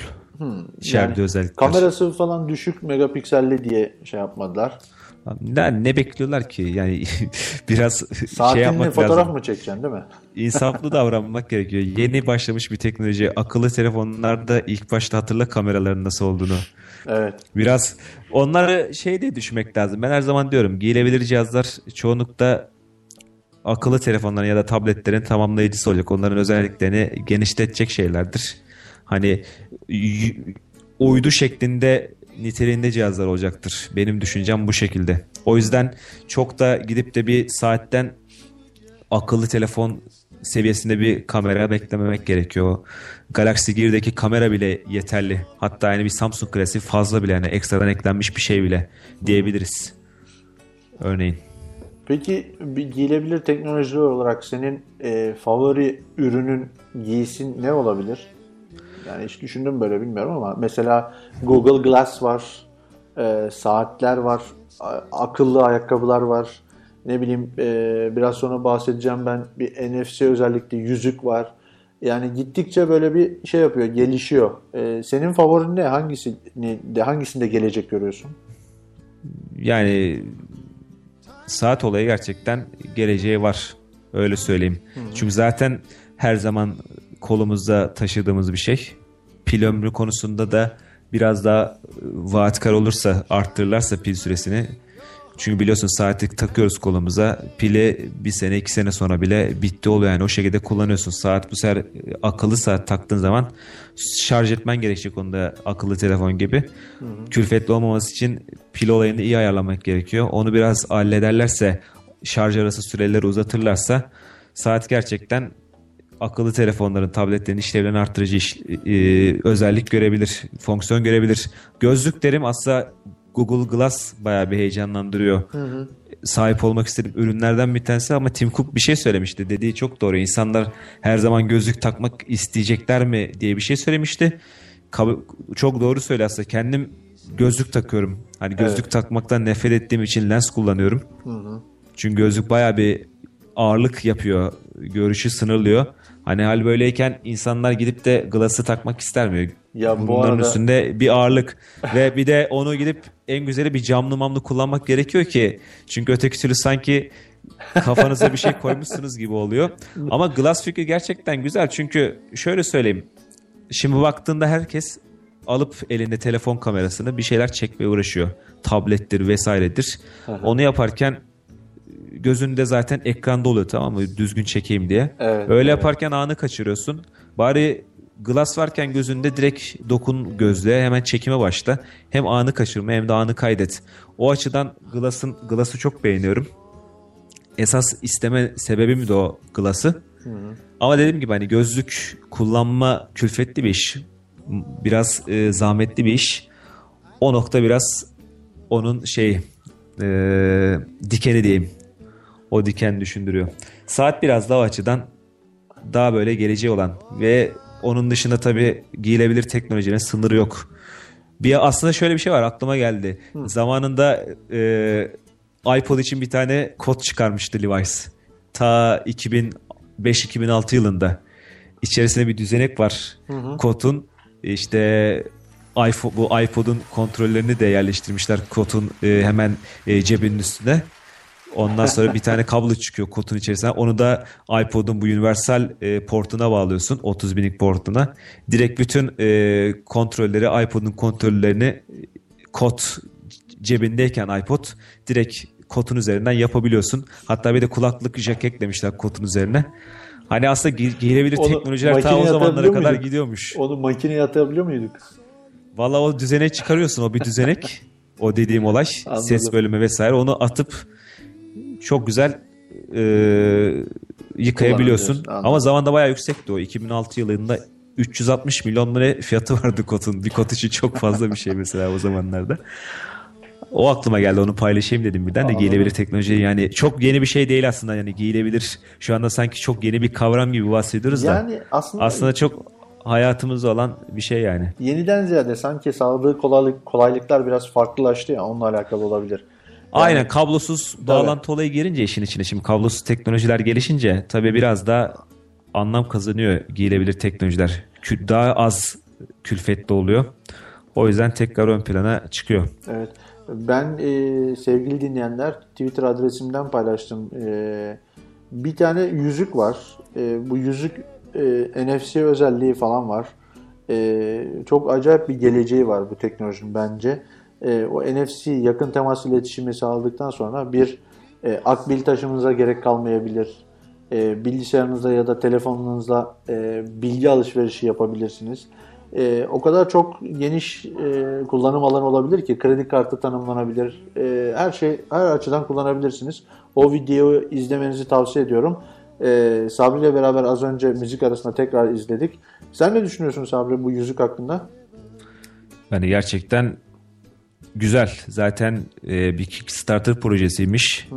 İçeride Yani özellikler. Kamerası falan düşük megapikselli diye şey yapmadılar. Ne, ne bekliyorlar ki? Yani biraz şey Saatinle yapmak fotoğraf lazım. mı çekeceksin değil mi? İnsaflı davranmak gerekiyor. Yeni başlamış bir teknoloji. Akıllı telefonlarda ilk başta hatırla kameraların nasıl olduğunu. Evet. Biraz onları şey diye düşünmek lazım. Ben her zaman diyorum giyilebilir cihazlar çoğunlukla akıllı telefonların ya da tabletlerin tamamlayıcısı olacak. Onların özelliklerini genişletecek şeylerdir. Hani uydu şeklinde niteliğinde cihazlar olacaktır. Benim düşüncem bu şekilde. O yüzden çok da gidip de bir saatten akıllı telefon seviyesinde bir kamera beklememek gerekiyor. Galaxy Gear'deki kamera bile yeterli. Hatta yani bir Samsung klasiği fazla bile yani ekstradan eklenmiş bir şey bile diyebiliriz. Örneğin. Peki bir giyilebilir teknoloji olarak senin e, favori ürünün giysin ne olabilir? Yani hiç düşündüm böyle bilmiyorum ama mesela Google Glass var, e, saatler var, akıllı ayakkabılar var. Ne bileyim e, biraz sonra bahsedeceğim ben bir NFC özellikle yüzük var. Yani gittikçe böyle bir şey yapıyor, gelişiyor. E, senin favorin ne? Hangisi de hangisinde gelecek görüyorsun? Yani saat olayı gerçekten geleceği var. Öyle söyleyeyim. Çünkü zaten her zaman kolumuzda taşıdığımız bir şey. Pil ömrü konusunda da biraz daha vaatkar olursa arttırırlarsa pil süresini. Çünkü biliyorsun saati takıyoruz kolumuza. Pili bir sene iki sene sonra bile bitti oluyor yani o şekilde kullanıyorsun. Saat bu sefer e, akıllı saat taktığın zaman şarj etmen gerekecek onu da akıllı telefon gibi. Külfetli olmaması için pil olayını iyi ayarlamak gerekiyor. Onu biraz hallederlerse şarj arası süreleri uzatırlarsa saat gerçekten akıllı telefonların, tabletlerin işlevlerini arttırıcı iş- e, özellik görebilir, fonksiyon görebilir. Gözlüklerim aslında Google Glass bayağı bir heyecanlandırıyor. Sahip olmak istediğim ürünlerden bir tanesi ama Tim Cook bir şey söylemişti. Dediği çok doğru. İnsanlar her zaman gözlük takmak isteyecekler mi diye bir şey söylemişti. Kab- Çok doğru söylüyor aslında. Kendim gözlük takıyorum. Hani gözlük Evet. takmaktan nefret ettiğim için lens kullanıyorum. Çünkü gözlük bayağı bir ağırlık yapıyor. Görüşü sınırlıyor. Hani hal böyleyken insanlar gidip de glası takmak ister Ya bu Bunların arada- üstünde bir ağırlık ve bir de onu gidip en güzeli bir camlı mamlı kullanmak gerekiyor ki. Çünkü öteki türlü sanki kafanıza bir şey koymuşsunuz gibi oluyor. Ama glass fikri gerçekten güzel çünkü şöyle söyleyeyim. Şimdi baktığında herkes alıp elinde telefon kamerasını bir şeyler çekmeye uğraşıyor. Tablettir vesairedir. Onu yaparken gözünde zaten ekranda oluyor tamam mı? Düzgün çekeyim diye. Evet, Öyle evet. yaparken anı kaçırıyorsun. Bari glass varken gözünde direkt dokun gözle hemen çekime başla. Hem anı kaçırma hem de anı kaydet. O açıdan glass'ın glass'ı çok beğeniyorum. Esas isteme sebebim de o glass'ı. Ama dediğim gibi hani gözlük kullanma külfetli bir iş. Biraz e, zahmetli bir iş. O nokta biraz onun şey e, dikeni diyeyim. O diken düşündürüyor. Saat biraz daha o açıdan daha böyle geleceği olan ve onun dışında tabii giyilebilir teknolojinin sınırı yok. Bir aslında şöyle bir şey var aklıma geldi. Zamanında e, iPod için bir tane kod çıkarmıştı Levi's. Ta 2005-2006 yılında. İçerisinde bir düzenek var. Kodun işte iPhone, bu iPod'un kontrollerini de yerleştirmişler kodun e, hemen e, cebinin üstüne. Ondan sonra bir tane kablo çıkıyor kodun içerisine. Onu da iPod'un bu universal e, portuna bağlıyorsun. 30 binlik portuna. Direkt bütün e, kontrolleri iPod'un kontrollerini e, kod cebindeyken iPod direkt kodun üzerinden yapabiliyorsun. Hatta bir de kulaklık jack eklemişler kodun üzerine. Hani aslında giyilebilir Onu teknolojiler ta o zamanlara kadar muyduk? gidiyormuş. Onu makineye atabiliyor muyduk? Valla o düzene çıkarıyorsun o bir düzenek. o dediğim olay. Anladım. Ses bölümü vesaire. Onu atıp çok güzel e, yıkayabiliyorsun. Ama zamanda bayağı yüksekti o. 2006 yılında 360 milyon lira fiyatı vardı kotun. Bir kot için çok fazla bir şey mesela o zamanlarda. O aklıma geldi onu paylaşayım dedim birden de giyilebilir teknoloji yani çok yeni bir şey değil aslında yani giyilebilir şu anda sanki çok yeni bir kavram gibi bahsediyoruz da Yani aslında, aslında çok hayatımızda olan bir şey yani. yeniden ziyade sanki sağladığı kolaylık, kolaylıklar biraz farklılaştı ya onunla alakalı olabilir. Aynen kablosuz bağlantı olayı girince işin içine şimdi kablosuz teknolojiler gelişince tabii biraz da anlam kazanıyor giyilebilir teknolojiler. Daha az külfetli oluyor. O yüzden tekrar ön plana çıkıyor. Evet. Ben e, sevgili dinleyenler Twitter adresimden paylaştım. E, bir tane yüzük var. E, bu yüzük e, NFC özelliği falan var. E, çok acayip bir geleceği var bu teknolojinin bence. E, o NFC yakın temas iletişimi sağladıktan sonra bir e, akbil taşımınıza gerek kalmayabilir. E, bilgisayarınızda ya da telefonunuzda e, bilgi alışverişi yapabilirsiniz. E, o kadar çok geniş e, kullanım alanı olabilir ki kredi kartı tanımlanabilir. E, her şey her açıdan kullanabilirsiniz. O videoyu izlemenizi tavsiye ediyorum. Ee, Sabri ile beraber az önce müzik arasında tekrar izledik. Sen ne düşünüyorsun Sabri bu yüzük hakkında? Yani gerçekten güzel. Zaten e, bir Kickstarter projesiymiş.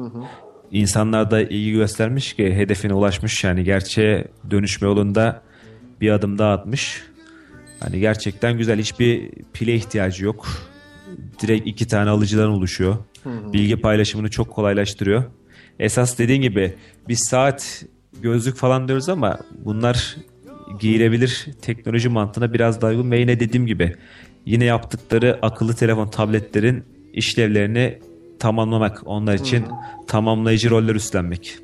İnsanlar da ilgi göstermiş ki hedefine ulaşmış. Yani gerçeğe dönüşme yolunda bir adım daha atmış. Hani gerçekten güzel. Hiçbir pile ihtiyacı yok. Direkt iki tane alıcıdan oluşuyor. Bilgi paylaşımını çok kolaylaştırıyor. Esas dediğin gibi biz saat gözlük falan diyoruz ama bunlar giyilebilir teknoloji mantığına biraz daha uygun ve yine dediğim gibi yine yaptıkları akıllı telefon tabletlerin işlevlerini tamamlamak onlar için tamamlayıcı roller üstlenmek.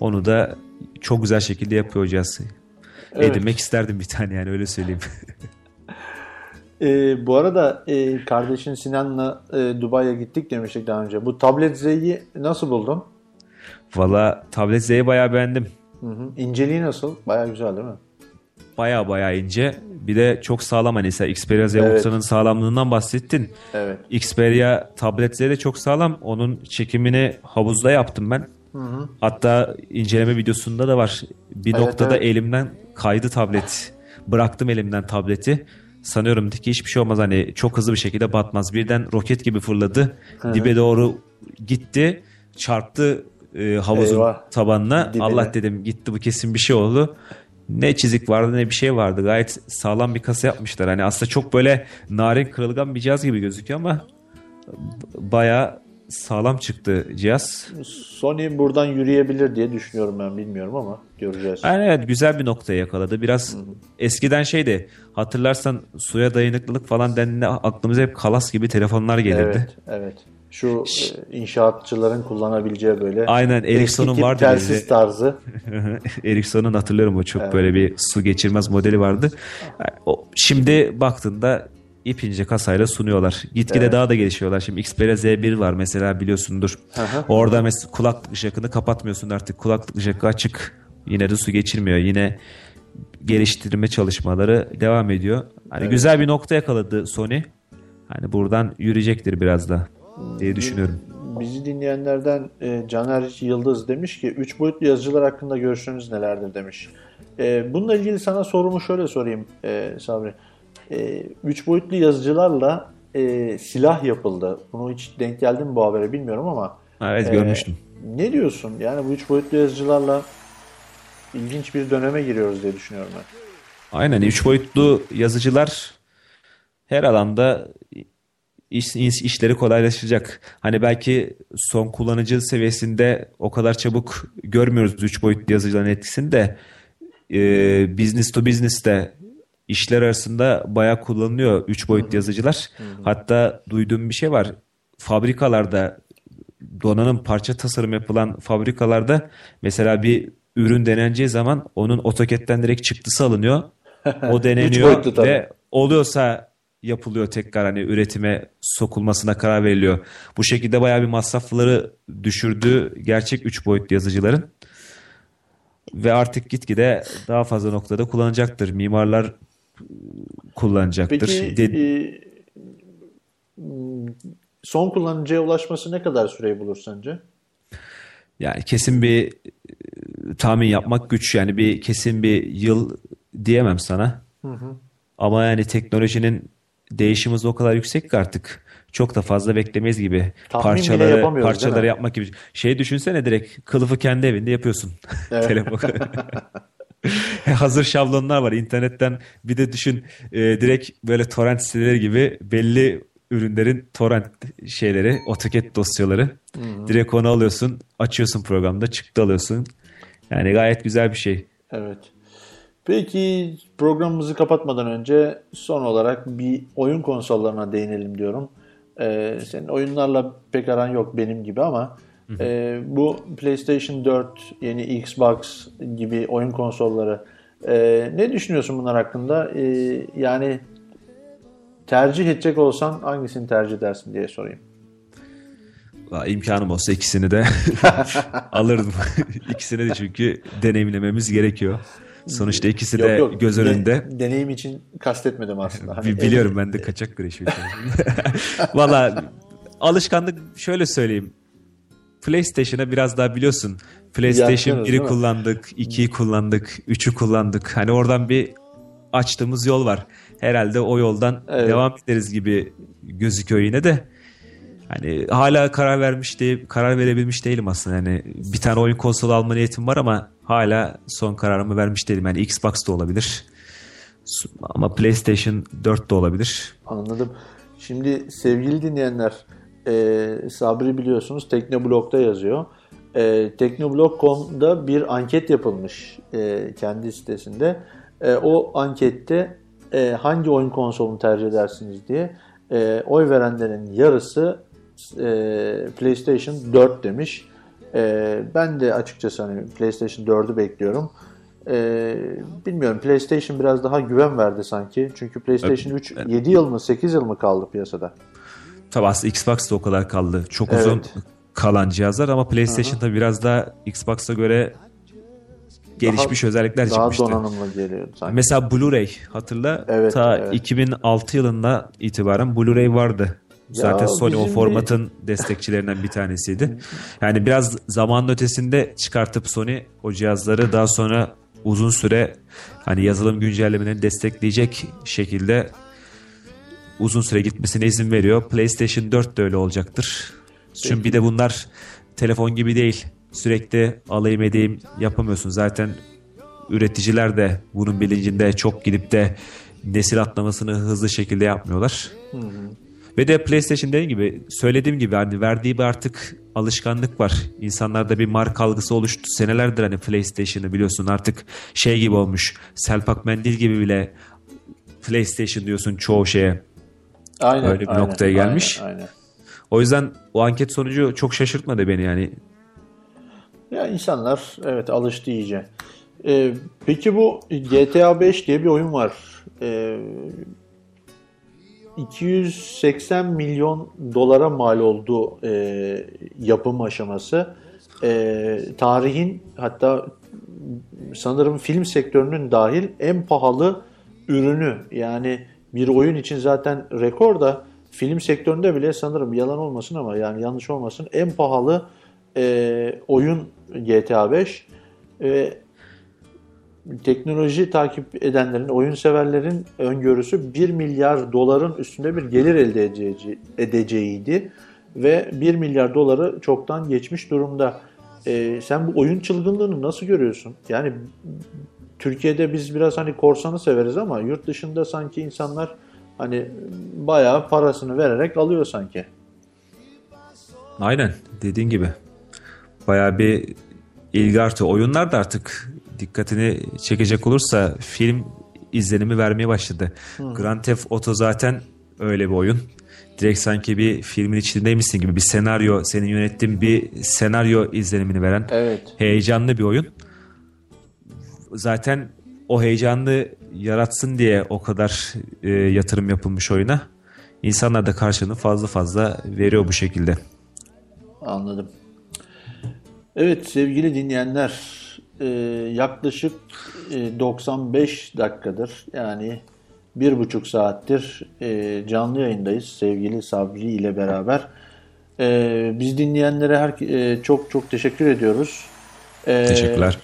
Onu da çok güzel şekilde yapıyor hocası. Evet. Edinmek isterdim bir tane yani öyle söyleyeyim. Ee, bu arada e, kardeşin Sinan'la e, Dubai'ye gittik demiştik daha önce. Bu tablet Z'yi nasıl buldun? Valla tablet Z'yi bayağı beğendim. Hı hı. İnceliği nasıl? Baya güzel değil mi? Baya baya ince. Bir de çok sağlam hani sen Xperia Z Evet. Ultra'nın sağlamlığından bahsettin. Evet. Xperia tablet Z de çok sağlam. Onun çekimini havuzda yaptım ben. Hatta inceleme videosunda da var. Bir Evet, noktada evet. elimden kaydı tablet. Bıraktım elimden tableti. Sanıyorum ki hiçbir şey olmaz hani çok hızlı bir şekilde batmaz. Birden roket gibi fırladı. Dibe doğru gitti. Çarptı e, havuzun Eyvah. tabanına. Dibine. Allah dedim gitti bu kesin bir şey oldu. Ne çizik vardı ne bir şey vardı. Gayet sağlam bir kasa yapmışlar. Hani aslında çok böyle narin kırılgan bir cihaz gibi gözüküyor ama baya sağlam çıktı cihaz. Sony buradan yürüyebilir diye düşünüyorum ben bilmiyorum ama göreceğiz. Yani evet güzel bir noktaya yakaladı. Biraz eskiden şeydi hatırlarsan suya dayanıklılık falan dendiğinde aklımıza hep kalas gibi telefonlar gelirdi. Evet, evet. Şu e, inşaatçıların kullanabileceği böyle Aynen, Ericsson'un vardı telsiz bizde. tarzı. Ericsson'un hatırlıyorum o çok böyle bir su geçirmez modeli vardı. Şimdi baktığında ip ince kasayla sunuyorlar. Gitgide Evet. daha da gelişiyorlar. Şimdi Xperia Z1 var mesela biliyorsundur. hı. Orada mesela kulaklık ışıkını kapatmıyorsun artık. Kulaklık ışığı açık. Yine de su geçirmiyor. Yine geliştirme çalışmaları devam ediyor. Hani güzel bir nokta yakaladı Sony. Hani buradan yürüyecektir biraz da diye düşünüyorum. Bizi dinleyenlerden e, Caner Yıldız demiş ki 3 boyutlu yazıcılar hakkında görüşleriniz nelerdir demiş. E, bununla ilgili sana sorumu şöyle sorayım e, Sabri. 3 boyutlu yazıcılarla e, silah yapıldı. Bunu hiç denk geldin mi bu habere bilmiyorum ama. Evet e, görmüştüm. Ne diyorsun? Yani bu 3 boyutlu yazıcılarla ilginç bir döneme giriyoruz diye düşünüyorum ben. Aynen üç boyutlu yazıcılar her alanda iş, iş- işleri kolaylaşacak. Hani belki son kullanıcı seviyesinde o kadar çabuk görmüyoruz üç boyutlu yazıcıların etkisini de e, business to business de işler arasında bayağı kullanılıyor üç boyutlu yazıcılar. Hatta duyduğum bir şey var. Fabrikalarda donanım parça tasarım yapılan fabrikalarda mesela bir ürün deneneceği zaman onun AutoCAD'den direkt çıktısı alınıyor. O deneniyor ve oluyorsa yapılıyor tekrar hani üretime sokulmasına karar veriliyor. Bu şekilde bayağı bir masrafları düşürdü gerçek 3 boyutlu yazıcıların. Ve artık gitgide daha fazla noktada kullanacaktır. Mimarlar kullanacaktır. Peki De- e, son kullanıcıya ulaşması ne kadar süreyi bulur sence? Yani kesin bir e, tahmin yapmak güç. Yani bir kesin bir yıl diyemem sana. Ama yani teknolojinin değişimi hızı o kadar yüksek ki artık çok da fazla beklemeyiz gibi. Tahmin parçaları parçaları yapmak gibi. Şey düşünsene direkt kılıfı kendi evinde yapıyorsun. Telefon. Hazır şablonlar var internetten. Bir de düşün e, direkt böyle torrent siteleri gibi belli ürünlerin torrent şeyleri, AutoCAD dosyaları. Direkt onu alıyorsun, açıyorsun programda, çıktı alıyorsun. Yani gayet güzel bir şey. Evet. Peki programımızı kapatmadan önce son olarak bir oyun konsollarına değinelim diyorum. Ee, senin oyunlarla pek aran yok benim gibi ama e, bu PlayStation 4, yeni Xbox gibi oyun konsolları e, ne düşünüyorsun bunlar hakkında? E, yani tercih edecek olsan hangisini tercih edersin diye sorayım. İmkanım olsa ikisini de alırdım. ikisini de çünkü deneyimlememiz gerekiyor. Sonuçta ikisi de göz de- önünde. deneyim için kastetmedim aslında. Hani Bi- Biliyorum ben de kaçak güreşi. Valla alışkanlık şöyle söyleyeyim. PlayStation'a biraz daha biliyorsun. PlayStation Yakınız, değil 1'i mi? kullandık, 2'yi kullandık, 3'ü kullandık. Hani oradan bir açtığımız yol var. Herhalde o yoldan Evet. devam ederiz gibi gözüküyor yine de. Hani hala karar vermiş değil, karar verebilmiş değilim aslında. Yani bir tane oyun konsolu alma niyetim var ama hala son kararımı vermiş değilim. Yani Xbox da olabilir. Ama PlayStation 4 de olabilir. Anladım. Şimdi sevgili dinleyenler e, Sabri biliyorsunuz Teknoblog'da yazıyor. E, Teknoblog.com'da bir anket yapılmış e, kendi sitesinde. E, o ankette e, hangi oyun konsolunu tercih edersiniz diye e, oy verenlerin yarısı e, PlayStation 4 demiş. E, ben de açıkçası hani PlayStation 4'ü bekliyorum. E, bilmiyorum PlayStation biraz daha güven verdi sanki. Çünkü PlayStation 3 7 yıl mı 8 yıl mı kaldı piyasada? Tabi aslında Xbox da o kadar kaldı. Çok Evet. uzun kalan cihazlar ama PlayStation tabi biraz daha Xbox'a göre gelişmiş özellikler Daha çıkmıştı. donanımlı geliyor sanki. Mesela Blu-ray hatırla Evet, ta evet. 2006 yılında itibaren Blu-ray vardı. Zaten Sony o formatın destekçilerinden bir tanesiydi. Yani biraz zamanın ötesinde çıkartıp Sony o cihazları daha sonra uzun süre hani yazılım güncellemelerini destekleyecek şekilde uzun süre gitmesine izin veriyor. PlayStation 4 de öyle olacaktır. Çünkü bir de bunlar telefon gibi değil. Sürekli alayım edeyim yapamıyorsun. Zaten üreticiler de bunun bilincinde çok gidip de nesil atlamasını hızlı şekilde yapmıyorlar. Ve de PlayStation dediğim gibi söylediğim gibi hani verdiği bir artık alışkanlık var. İnsanlarda bir marka algısı oluştu. Senelerdir hani PlayStation'ı biliyorsun artık şey gibi olmuş. Selpak mendil gibi bile PlayStation diyorsun çoğu şeye. Aynen, öyle bir noktaya gelmiş. Aynen, aynen. O yüzden o anket sonucu çok şaşırtmadı beni yani. Ya insanlar evet alıştı iyice. Ee, peki bu GTA 5 diye bir oyun var. Ee, 280 milyon dolara mal oldu e, yapım aşaması. E, tarihin hatta sanırım film sektörünün dahil en pahalı ürünü. Yani bir oyun için zaten rekor da film sektöründe bile sanırım yalan olmasın ama yani yanlış olmasın en pahalı e, oyun GTA 5 ve teknoloji takip edenlerin, oyun severlerin öngörüsü 1 milyar doların üstünde bir gelir elde edeceği, edeceğiydi. Ve 1 milyar doları çoktan geçmiş durumda. Ee, sen bu oyun çılgınlığını nasıl görüyorsun? Yani Türkiye'de biz biraz hani korsanı severiz ama yurt dışında sanki insanlar hani bayağı parasını vererek alıyor sanki. Aynen dediğin gibi. Bayağı bir ilgi artıyor. Oyunlar da artık dikkatini çekecek olursa film izlenimi vermeye başladı. Grand Theft Auto zaten öyle bir oyun. Direkt sanki bir filmin içindeymişsin gibi bir senaryo, senin yönettiğin bir senaryo izlenimini veren Evet. heyecanlı bir oyun. Zaten o heyecanlı yaratsın diye o kadar e, yatırım yapılmış oyuna. İnsanlar da karşılığını fazla fazla veriyor bu şekilde. Anladım. Evet sevgili dinleyenler e, yaklaşık e, 95 dakikadır yani bir buçuk saattir e, canlı yayındayız sevgili Sabri ile beraber. E, biz dinleyenlere her, e, çok çok teşekkür ediyoruz. E, Teşekkürler.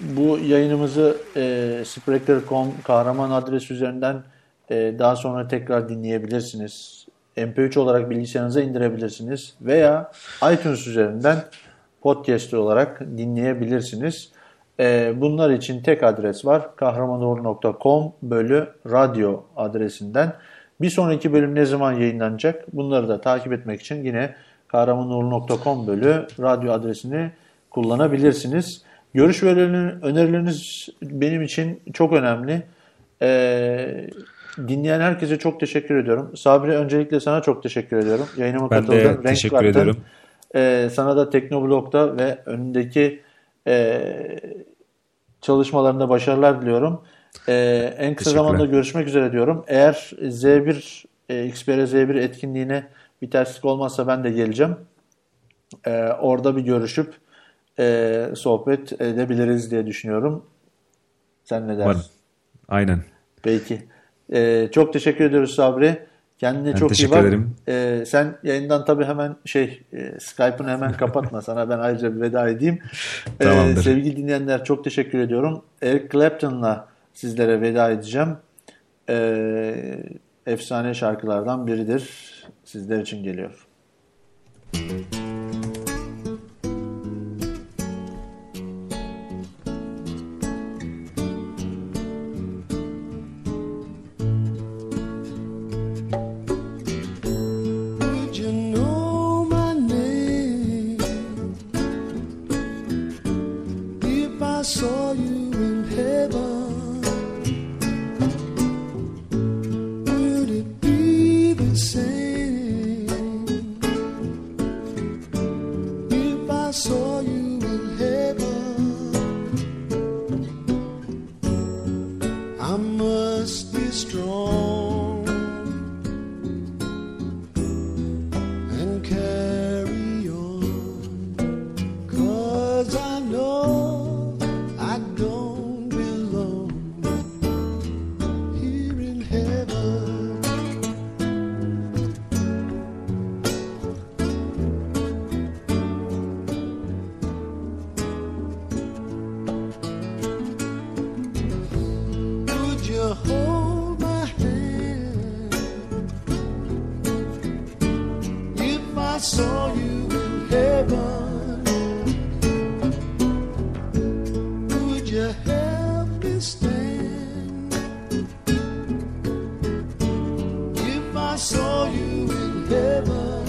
bu yayınımızı e, Spreaker.com kahraman adres üzerinden e, daha sonra tekrar dinleyebilirsiniz. MP3 olarak bilgisayarınıza indirebilirsiniz veya iTunes üzerinden podcast olarak dinleyebilirsiniz. E, bunlar için tek adres var. kahramanoğlu.com bölü radyo adresinden. Bir sonraki bölüm ne zaman yayınlanacak? Bunları da takip etmek için yine kahramanoğlu.com bölü radyo adresini kullanabilirsiniz. Görüş ve önerileriniz- benim için çok önemli. Ee, dinleyen herkese çok teşekkür ediyorum. Sabri öncelikle sana çok teşekkür ediyorum. Yayınıma Ben de katıldın. renk teşekkür kattın. ederim. Ee, sana da Teknoblog'da ve önündeki e, çalışmalarında başarılar diliyorum. Ee, en kısa zamanda görüşmek üzere diyorum. Eğer Z1 e, XPR Z1 etkinliğine bir terslik olmazsa ben de geleceğim. Ee, orada bir görüşüp e, sohbet edebiliriz diye düşünüyorum. Sen ne dersin? Var. Aynen. Peki. Ee, çok teşekkür ediyoruz Sabri. Kendine ben çok iyi bak. Ederim. Ee, sen yayından tabii hemen şey e, Skype'ını hemen kapatma sana ben ayrıca bir veda edeyim. Ee, sevgili dinleyenler çok teşekkür ediyorum. Eric Clapton'la sizlere veda edeceğim. Ee, efsane şarkılardan biridir. Sizler için geliyor. Müzik saw you in heaven.